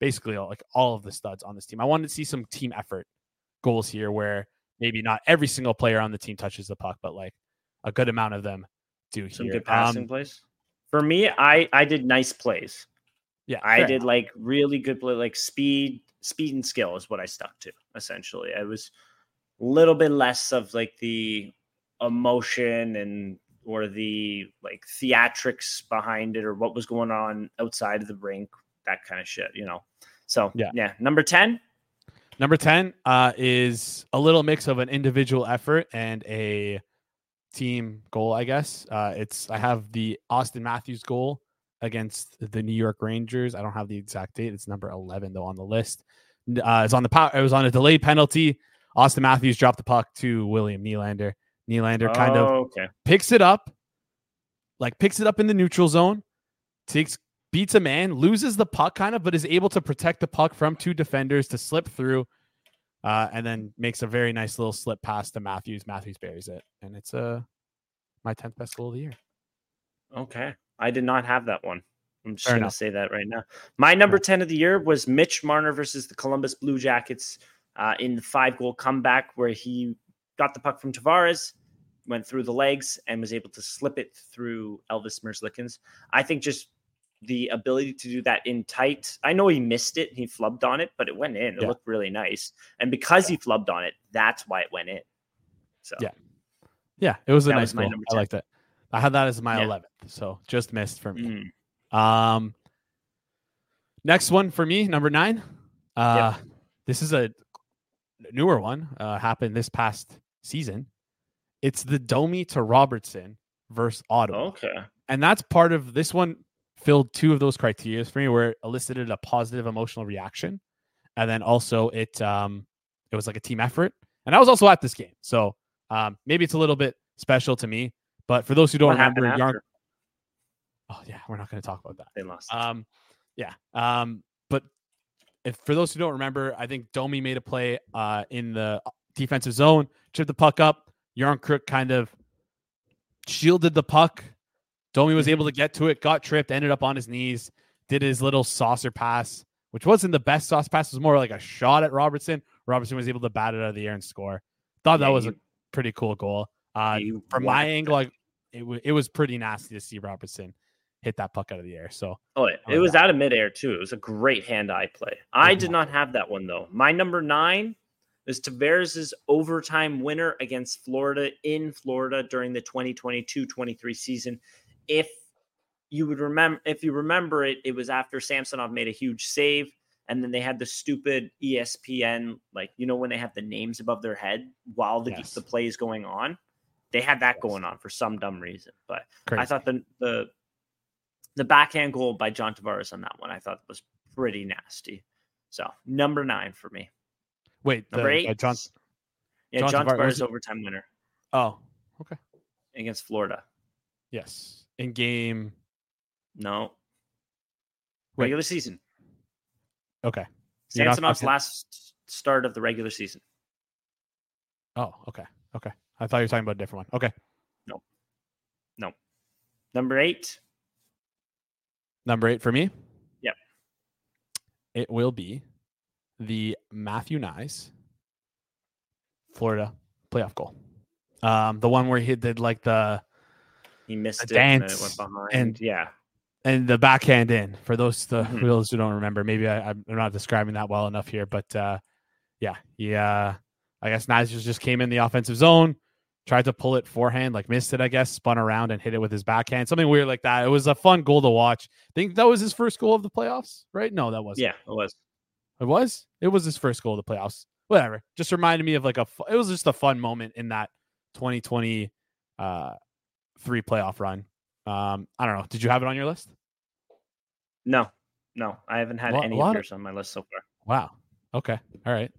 basically all, like all of the studs on this team. I wanted to see some team effort goals here, where maybe not every single player on the team touches the puck, but like a good amount of them do Some here. good passing Um, plays. For me, I I did nice plays. yeah, I did enough. like really good play, like speed, speed and skill is what I stuck to. Essentially, I was little bit less of like the emotion and or the like theatrics behind it or what was going on outside of the rink, that kind of shit, you know. So Yeah. yeah, number ten. Number 10 uh, is a little mix of an individual effort and a team goal, I guess. Uh, it's I have the Auston Matthews goal against the New York Rangers. I don't have the exact date. It's number 11 though on the list. Uh, it's on the power. It was on a delayed penalty. Auston Matthews dropped the puck to William Nylander. Nylander kind of Oh, okay. picks it up, like picks it up in the neutral zone, takes beats a man, loses the puck kind of, but is able to protect the puck from two defenders to slip through, uh, and then makes a very nice little slip pass to Matthews. Matthews buries it, and it's uh, my tenth best goal of the year. Okay. I did not have that one. I'm just Fair to enough. say that right now. My number 10 of the year was Mitch Marner versus the Columbus Blue Jackets uh, in the five goal comeback where he got the puck from Tavares, went through the legs, and was able to slip it through Elvis Merzlikins. I think just the ability to do that in tight. I know he missed it, he flubbed on it, but it went in. It Yeah. looked really nice. And because he flubbed on it, that's why it went in. So Yeah. Yeah, it was a That nice was goal. I liked it. I had that as my Yeah. eleventh, so just missed for me. mm, Um, next one for me, number nine. Uh, this is a newer one. Uh, happened this past season. It's the Domi to Robertson versus Ottawa, okay. and that's part of this one. Filled two of those criteria for me, where it elicited a positive emotional reaction, and then also it um it was like a team effort, and I was also at this game, so um maybe it's a little bit special to me. But for those who don't What remember, Yarn- oh yeah, we're not going to talk about that. they lost? Um, yeah. Um, if for those who don't remember, I think Domi made a play uh in the defensive zone, chipped the puck up. Järnkrok kind of shielded the puck. Domi was able to get to it, got tripped, ended up on his knees, did his little saucer pass, which wasn't the best sauce pass. It was more like a shot at Robertson. Robertson was able to bat it out of the air and score. Thought that Yeah, was you- a pretty cool goal. Uh, from my angle. I, it, w- it was pretty nasty to see Robertson hit that puck out of the air. So Oh, it, it was yeah. out of midair too. It was a great hand-eye play. I did not have that one though. My number nine is Tavares' overtime winner against Florida in Florida during the 2022-23 season. If you would remember, if you remember it, it was after Samsonov made a huge save, and then they had the stupid ESPN, like you know when they have the names above their head while the Yes. the play is going on. They had that Yes. going on for some dumb reason, but I thought the the the backhand goal by John Tavares on that one I thought was pretty nasty. So number nine for me. Wait, the, Number uh, eight, John. yeah, John John, Tavares- Tavares overtime winner Oh, okay. against Florida. yes. In game. No, Wait. regular season. Okay. Samsonov's talking- last start of the regular season. Oh, okay. Okay. I thought you were talking about a different one. Okay. No. No. Number eight, Number eight for me. Yep. It will be the Matthew Knies Florida playoff goal. Um, the one where he did like the he missed it and dance went behind. and- yeah, and the backhand in for those the Mhm. those who don't remember. Maybe I, I'm not describing that well enough here, but uh, yeah, yeah. I guess Nyes just came in the offensive zone, tried to pull it forehand, like missed it. I guess spun around and hit it with his backhand, something weird like that. It was a fun goal to watch. think that was his first goal of the playoffs, right? No, that was yeah, it was. It was. It was his first goal of the playoffs. Whatever. Just reminded me of like a. It was just a fun moment in that 2020 uh, three playoff run. Um, I don't know. Did you have it on your list? No, no, I haven't had Lot- any of of- yours on my list so far. Wow. Okay. All right.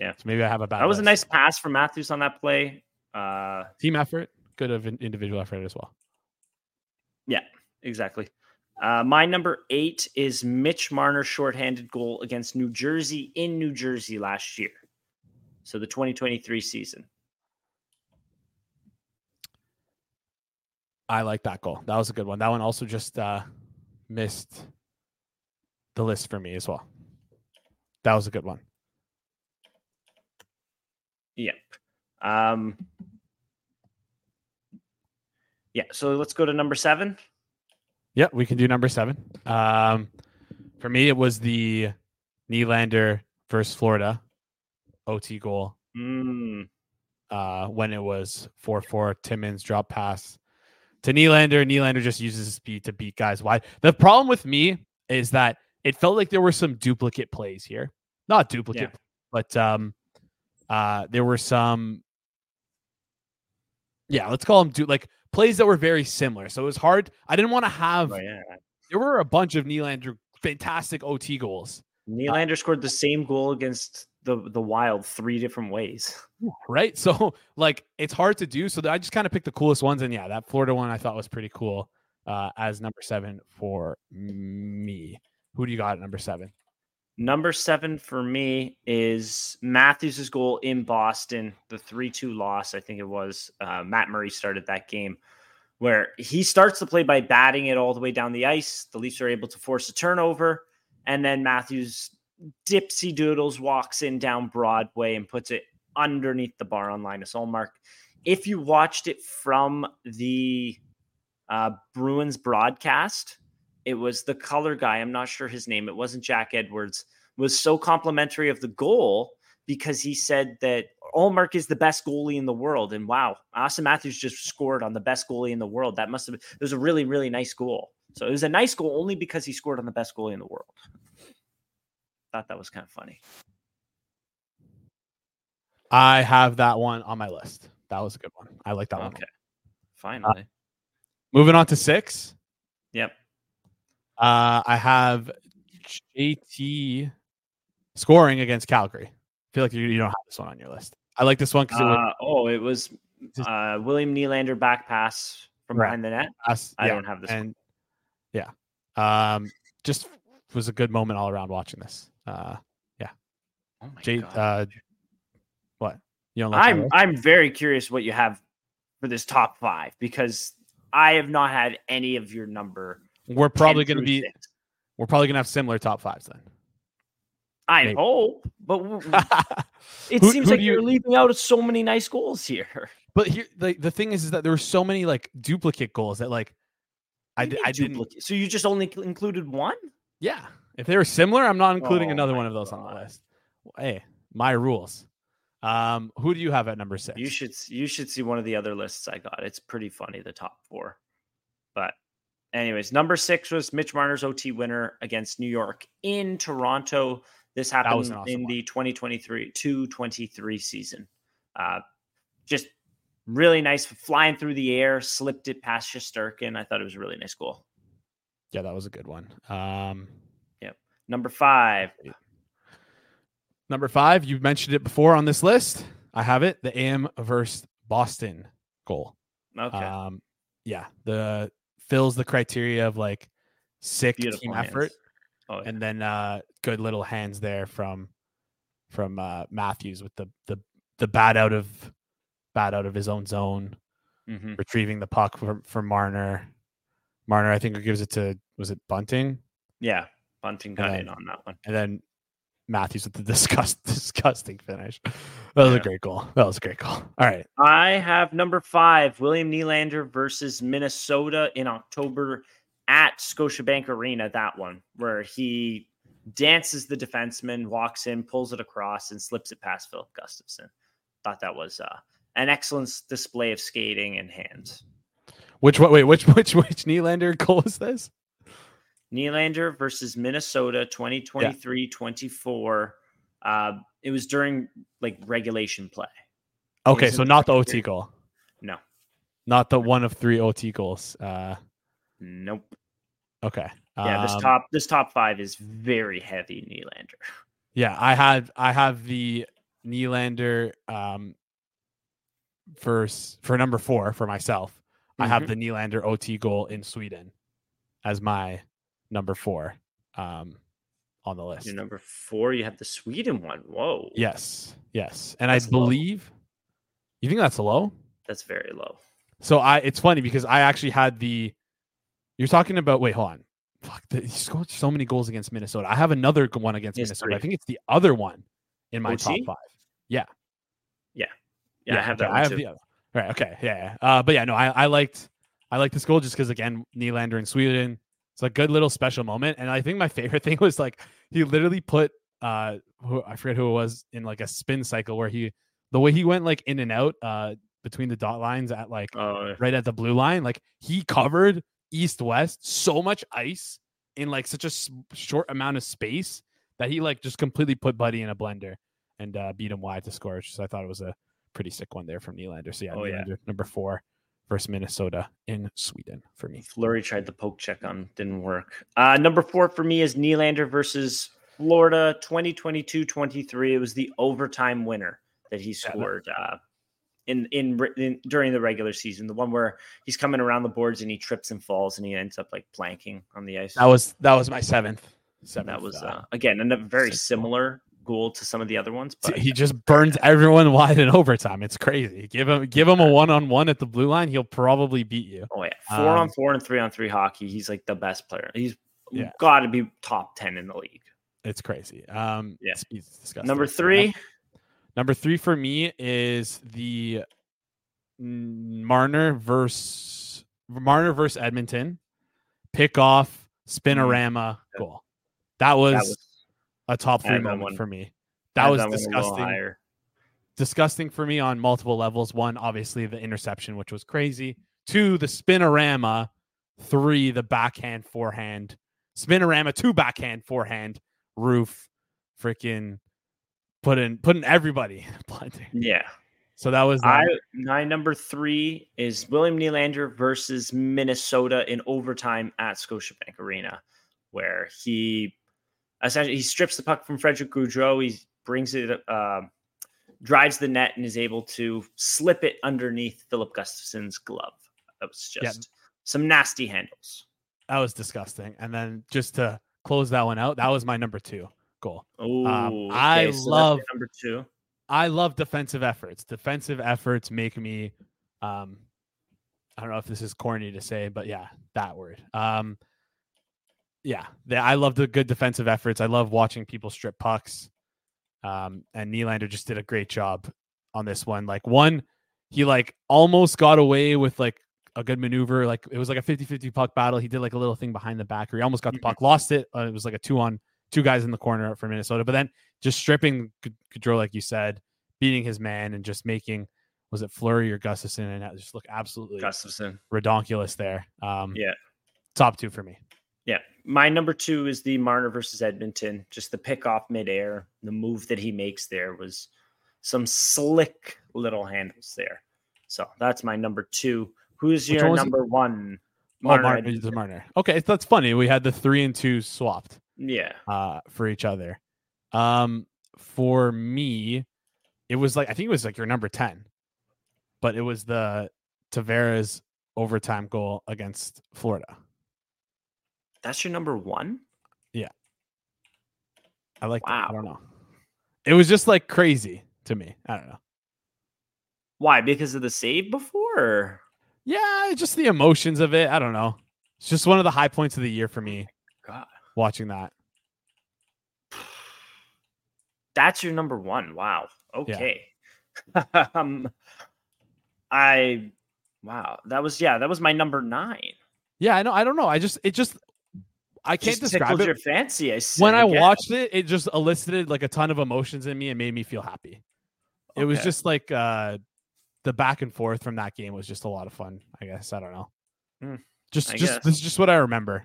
Yeah. So maybe I have a bad. That was a nice pass from Matthews on that play. Uh, team effort. Good of an individual effort as well. Yeah, exactly. Uh, my number eight is Mitch Marner shorthanded goal against New Jersey in New Jersey last year. So the 2023 season. I like that goal. That was a good one. That one also just uh, missed the list for me as well. That was a good one. Yep. Um, yeah. So let's go to number seven. Yeah, we can do number seven. Um, for me, it was the Nylander versus Florida OT goal. Mm. Uh, when it was four four, Timmins drop pass to Nylander. Nylander just uses his speed to beat guys wide. The problem with me is that it felt like there were some duplicate plays here. Not duplicate, Yeah. but um, uh, there were some. Yeah, let's call them du- like plays that were very similar. So it was hard. I didn't want to have. Oh, yeah. There were a bunch of Nylander fantastic OT goals, Nylander scored the same goal against the the Wild three different ways. right? So like it's hard to do. So I just kind of picked the coolest ones, and yeah, that Florida one I thought was pretty cool uh, as number seven for me. Who do you got at number seven? Number seven for me is Matthews' goal in Boston, the 3 2 loss. I think it was. Uh, Matt Murray started that game where he starts the play by batting it all the way down the ice. The Leafs are able to force a turnover. And then Matthews dipsy doodles walks in down Broadway and puts it underneath the bar on Linus Ullmark. If you watched it from the uh, Bruins broadcast, it was the color guy. I'm not sure his name. It wasn't Jack Edwards. Was so complimentary of the goal because he said that oh, Ullmark is the best goalie in the world. And wow, Auston Matthews just scored on the best goalie in the world. That must have been, it was a really, really nice goal. So it was a nice goal only because he scored on the best goalie in the world. Thought that was kind of funny. I have that one on my list. That was a good one. I like that one. Okay. Finally. Uh, moving on to six. Uh, I have JT scoring against Calgary. I feel like you, you don't have this one on your list. I like this one because it was Uh, oh, it was uh, William Nylander back pass from Right. behind the net. us. I yeah, don't have this one. yeah, um, just was a good moment all around watching this. Uh, Oh my J, God. uh, what you don't like I'm? I'm very curious what you have for this top five because I have not had any of your number. We're probably going to be six. we're probably going to have similar top fives then. I maybe. hope, but it Who- seems who like you- you're leaving out so many nice goals here. but here, the the thing is, is that there were so many like duplicate goals that like I, What do di- you I mean didn't. So you just only included one? Yeah, if they were similar, I'm not including Oh another one of those on the God. list. Hey, my rules. Um, who do you have at number six? You should you should see one of the other lists I got. It's pretty funny the top four. But anyways, number six was Mitch Marner's OT winner against New York in Toronto. This happened awesome in one. the 2023 223 season. Uh, just really nice, flying through the air, slipped it past Shesterkin. I thought it was a really nice goal. Yeah, that was a good one. Um, Number five, number five, you mentioned it before on this list. I have it. The AM versus Boston goal. okay, Um, yeah, the fills the criteria of like sick beautiful team hands. effort, Oh, yeah. and then uh, good little hands there from from uh, Matthews with the the the bat out of bat out of his own zone, Mhm. retrieving the puck from from Marner. Marner, I think, gives it to was it Bunting, yeah, Bunting got then- in on that one. and then Matthews with the disgust disgusting finish. That was Yeah. a great goal. That was a great goal. All right, I have number five, William Nylander versus Minnesota in October at Scotiabank Arena. That one where he dances the defenseman, walks in, pulls it across, and slips it past Filip Gustavsson. Thought that was uh, an excellent display of skating and hands. which one? Wait, which which which Nylander goal is this? Nylander versus Minnesota 2023 24. Uh, it was during like regulation play. Okay, so not the OT period. goal, No, not the one of three OT goals. Uh, nope. okay. Yeah, this Um, top this top five is very heavy Nylander. Yeah, I had I have the Nylander um for for number four for myself. I have Mhm. the Nylander OT goal in Sweden as my number four um, on the list. Your number four, you have the Sweden one. Whoa. Yes, yes, and That's I low. believe you think that's low. That's very low. So I, it's funny because I actually had the. You're talking about. Wait, hold on. Fuck, the, he scored so many goals against Minnesota. I have another one against Minnesota. I think it's the other one in my top OT? five. Yeah, Yeah. Yeah, I have okay, that one I have too. the other. Right. Okay. Yeah. yeah. Uh, but yeah, no, I, I liked I liked this goal just because again, Nylander in Sweden. It's a good little special moment, and I think my favorite thing was like he literally put uh who, I forget who it was in like a spin cycle where he the way he went like in and out uh between the dot lines at like Oh, right at the blue line. Like he covered east west so much ice in like such a s- short amount of space that he like just completely put Buddy in a blender and uh, beat him wide to score. So I thought it was a pretty sick one there from Nylander. So yeah, Oh, yeah. Number four versus Minnesota in Sweden for me. Fleury tried the poke check on, didn't work. Uh, number four for me is Nylander versus Florida 2022 23. It was the overtime winner that he scored uh, in, in, in during the regular season. The one where he's coming around the boards and he trips and falls and he ends up like planking on the ice. That was that was my seventh. seventh that was uh, uh, again a very similar goal to some of the other ones. But he just burns everyone wide in overtime. It's crazy. Give him give him a one on one at the blue line, he'll probably beat you. oh yeah, four on Um, four and three on three hockey. He's like the best player. He's Yeah. got to be top ten in the league. It's crazy. Um, Yeah. it's. Number three, Number three for me is the Marner versus Marner versus Edmonton pick off spinorama Yeah. goal. That was, that was a top three moment one- for me. That was little disgusting. Disgusting for me on multiple levels. One, obviously the interception, which was crazy. Two, the spinorama. Three, the backhand forehand. Spinorama, two backhand forehand. Roof, freaking putting putting everybody. Yeah. So that was I um, my number three is William Nylander versus Minnesota in overtime at Scotiabank Arena, where he essentially he strips the puck from Frederick Gaudreau. He brings it, uh, drives the net, and is able to slip it underneath Filip Gustavsson's glove. That was just some nasty handles. that was disgusting. And then just to close that one out, that was my number two goal. Oh, I that's your love- number two. I love defensive efforts. Defensive efforts make me um I don't know if this is corny to say, but yeah, that word. Um yeah, the, I love the good defensive efforts. I love watching people strip pucks. Um and Nylander just did a great job on this one. Like one, he like almost got away with like a good maneuver. Like it was like a 50-50 puck battle. He did like a little thing behind the back where he almost got the Mhm. puck, lost it. Uh, it was like a two on two guys in the corner for Minnesota. But then just stripping Gaudreau, like you said, beating his man and just making was it Fleury or Gustavsson and that just look absolutely Gustavsson. redonkulous there. Um, Yeah. top two for me. Yeah. My number two is the Marner versus Edmonton. Just the pick off midair. The move that he makes there was some slick little handles there. So that's my number two. Who's Which your one was it? number one? Oh, Marner, Marner, the Marner. Okay, that's funny. We had the three and two swapped Yeah. uh, for each other. Um, for me, it was like I think it was like your number ten, but it was the Tavares overtime goal against Florida. That's your number one? Yeah. I like. that. I Wow. don't know. It was just like crazy to me. I don't know. Why? Because of the save before? or- Yeah, just the emotions of it. I don't know. It's just one of the high points of the year for me God. watching that. That's your number one. Wow. Okay. um I wow. That was yeah, that was my number nine. Yeah, I know. I don't know. I just it just I can't Just describe it. your fancy. I when I guess. watched it, it just elicited like a ton of emotions in me and made me feel happy. It was just like uh the back and forth from that game was just a lot of fun. I guess I don't know. Hmm, Just I just guess. this is just what I remember.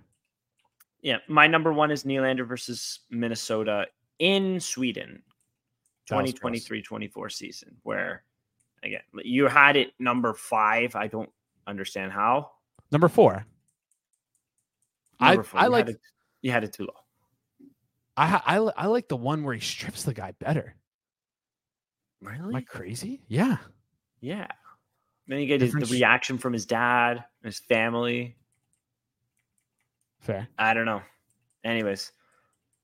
Yeah, my number one is Nylander versus Minnesota in Sweden, That 2023-24 season. Where again, you had it number five. I don't understand how. Number four. I four, I like you had it too low. I I I like the one where he strips the guy better. Am Really? I crazy? Yeah. yeah. Then you get his, the reaction from his dad, his family. Fair. I don't know. anyways,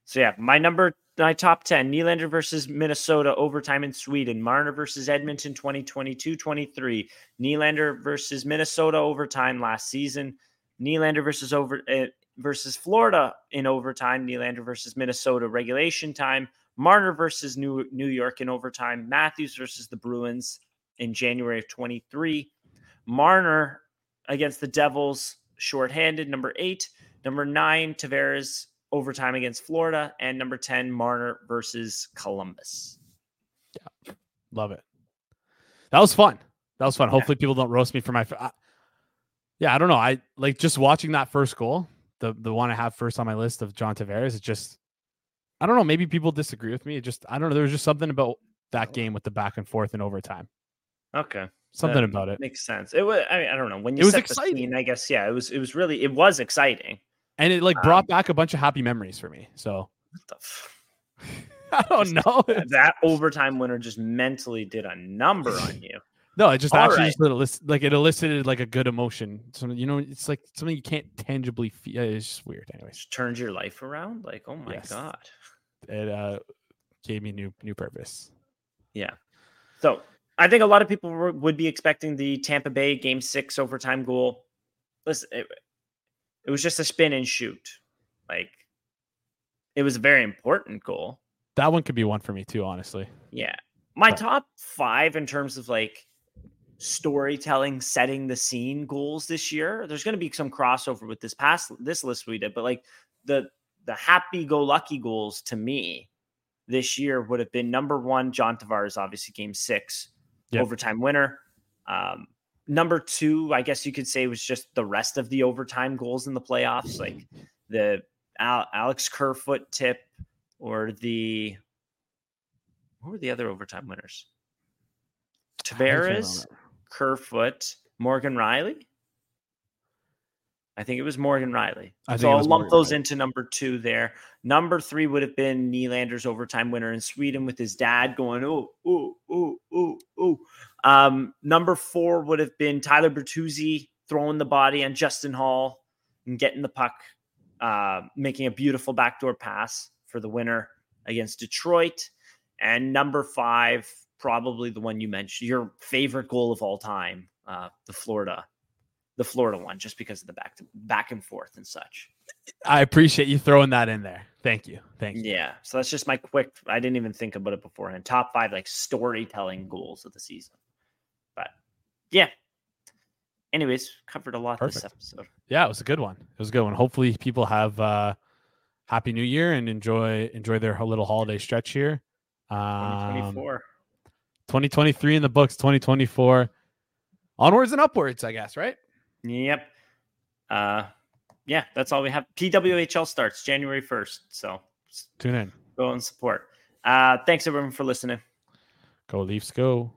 so yeah, my number, my top 10 Nylander versus Minnesota overtime in Sweden, Marner versus Edmonton 2022 23, Nylander versus Minnesota overtime last season, Nylander versus over uh, versus Florida in overtime, Nylander versus Minnesota regulation time, Marner versus New New York in overtime, Matthews versus the Bruins in January of 23, Marner against the Devils shorthanded number 8, number 9 Tavares overtime against Florida, and number 10 Marner versus Columbus. Yeah. Love it. That was fun. That was fun. Yeah. Hopefully people don't roast me for my I, Yeah, I don't know. I like just watching that first goal the the one I have first on my list of John Tavares. It just I don't know. Maybe people disagree with me. It just I don't know. There was just something about that game with the back and forth and overtime. Okay, something that about it makes sense. It was. I mean, I don't know when you. It was exciting. Scene, I guess yeah. It was. It was really. It was exciting, and it like brought um, back a bunch of happy memories for me. So. F- I don't know. That overtime winner just mentally did a number on you. No, it just All actually right. just like it elicited like a good emotion. So you know, it's like something you can't tangibly feel. It's just weird. Anyways, just turns your life around. Like, oh my yes. god, it uh, gave me new new purpose. Yeah. So I think a lot of people were, would be expecting the Tampa Bay Game Six overtime goal. Listen, it, it was just a spin and shoot. Like, it was a very important goal. That one could be one for me too, honestly. Yeah. My but. top five in terms of like storytelling, setting the scene goals this year. There's going to be some crossover with this past this list we did, but like the the happy go lucky goals to me this year would have been number one, John Tavares, obviously game six, yep. overtime winner. Um, number two, I guess you could say was just the rest of the overtime goals in the playoffs, like the Al- Alex Kerfoot tip or the what were the other overtime winners? Tavares, Kerfoot, Morgan Rielly. I think it was Morgan Rielly. I so I'll lump Morgan those Rielly. into number two there. Number three would have been Nylander's overtime winner in Sweden with his dad going, oh, oh, oh, oh, oh. Um, number four would have been Tyler Bertuzzi throwing the body on Justin Holl and getting the puck, uh, making a beautiful backdoor pass for the winner against Detroit. And number five probably the one you mentioned, your favorite goal of all time, uh, the Florida, the Florida one, just because of the back to, back and forth and such. I appreciate you throwing that in there. Thank you. Thank you. Yeah. So that's just my quick. I didn't even think about it beforehand. Top five like storytelling goals of the season. But yeah. Anyways, covered a lot Perfect. this episode. Yeah, it was a good one. It was a good one. Hopefully, people have uh happy New Year and enjoy enjoy their little holiday stretch here. Um, 2024. 2023 in the books, 2024 onwards and upwards, I guess, right? Yep. Uh, yeah, that's all we have. PWHL starts January 1st. So tune in, go and support. Uh, thanks everyone for listening. Go Leafs, go.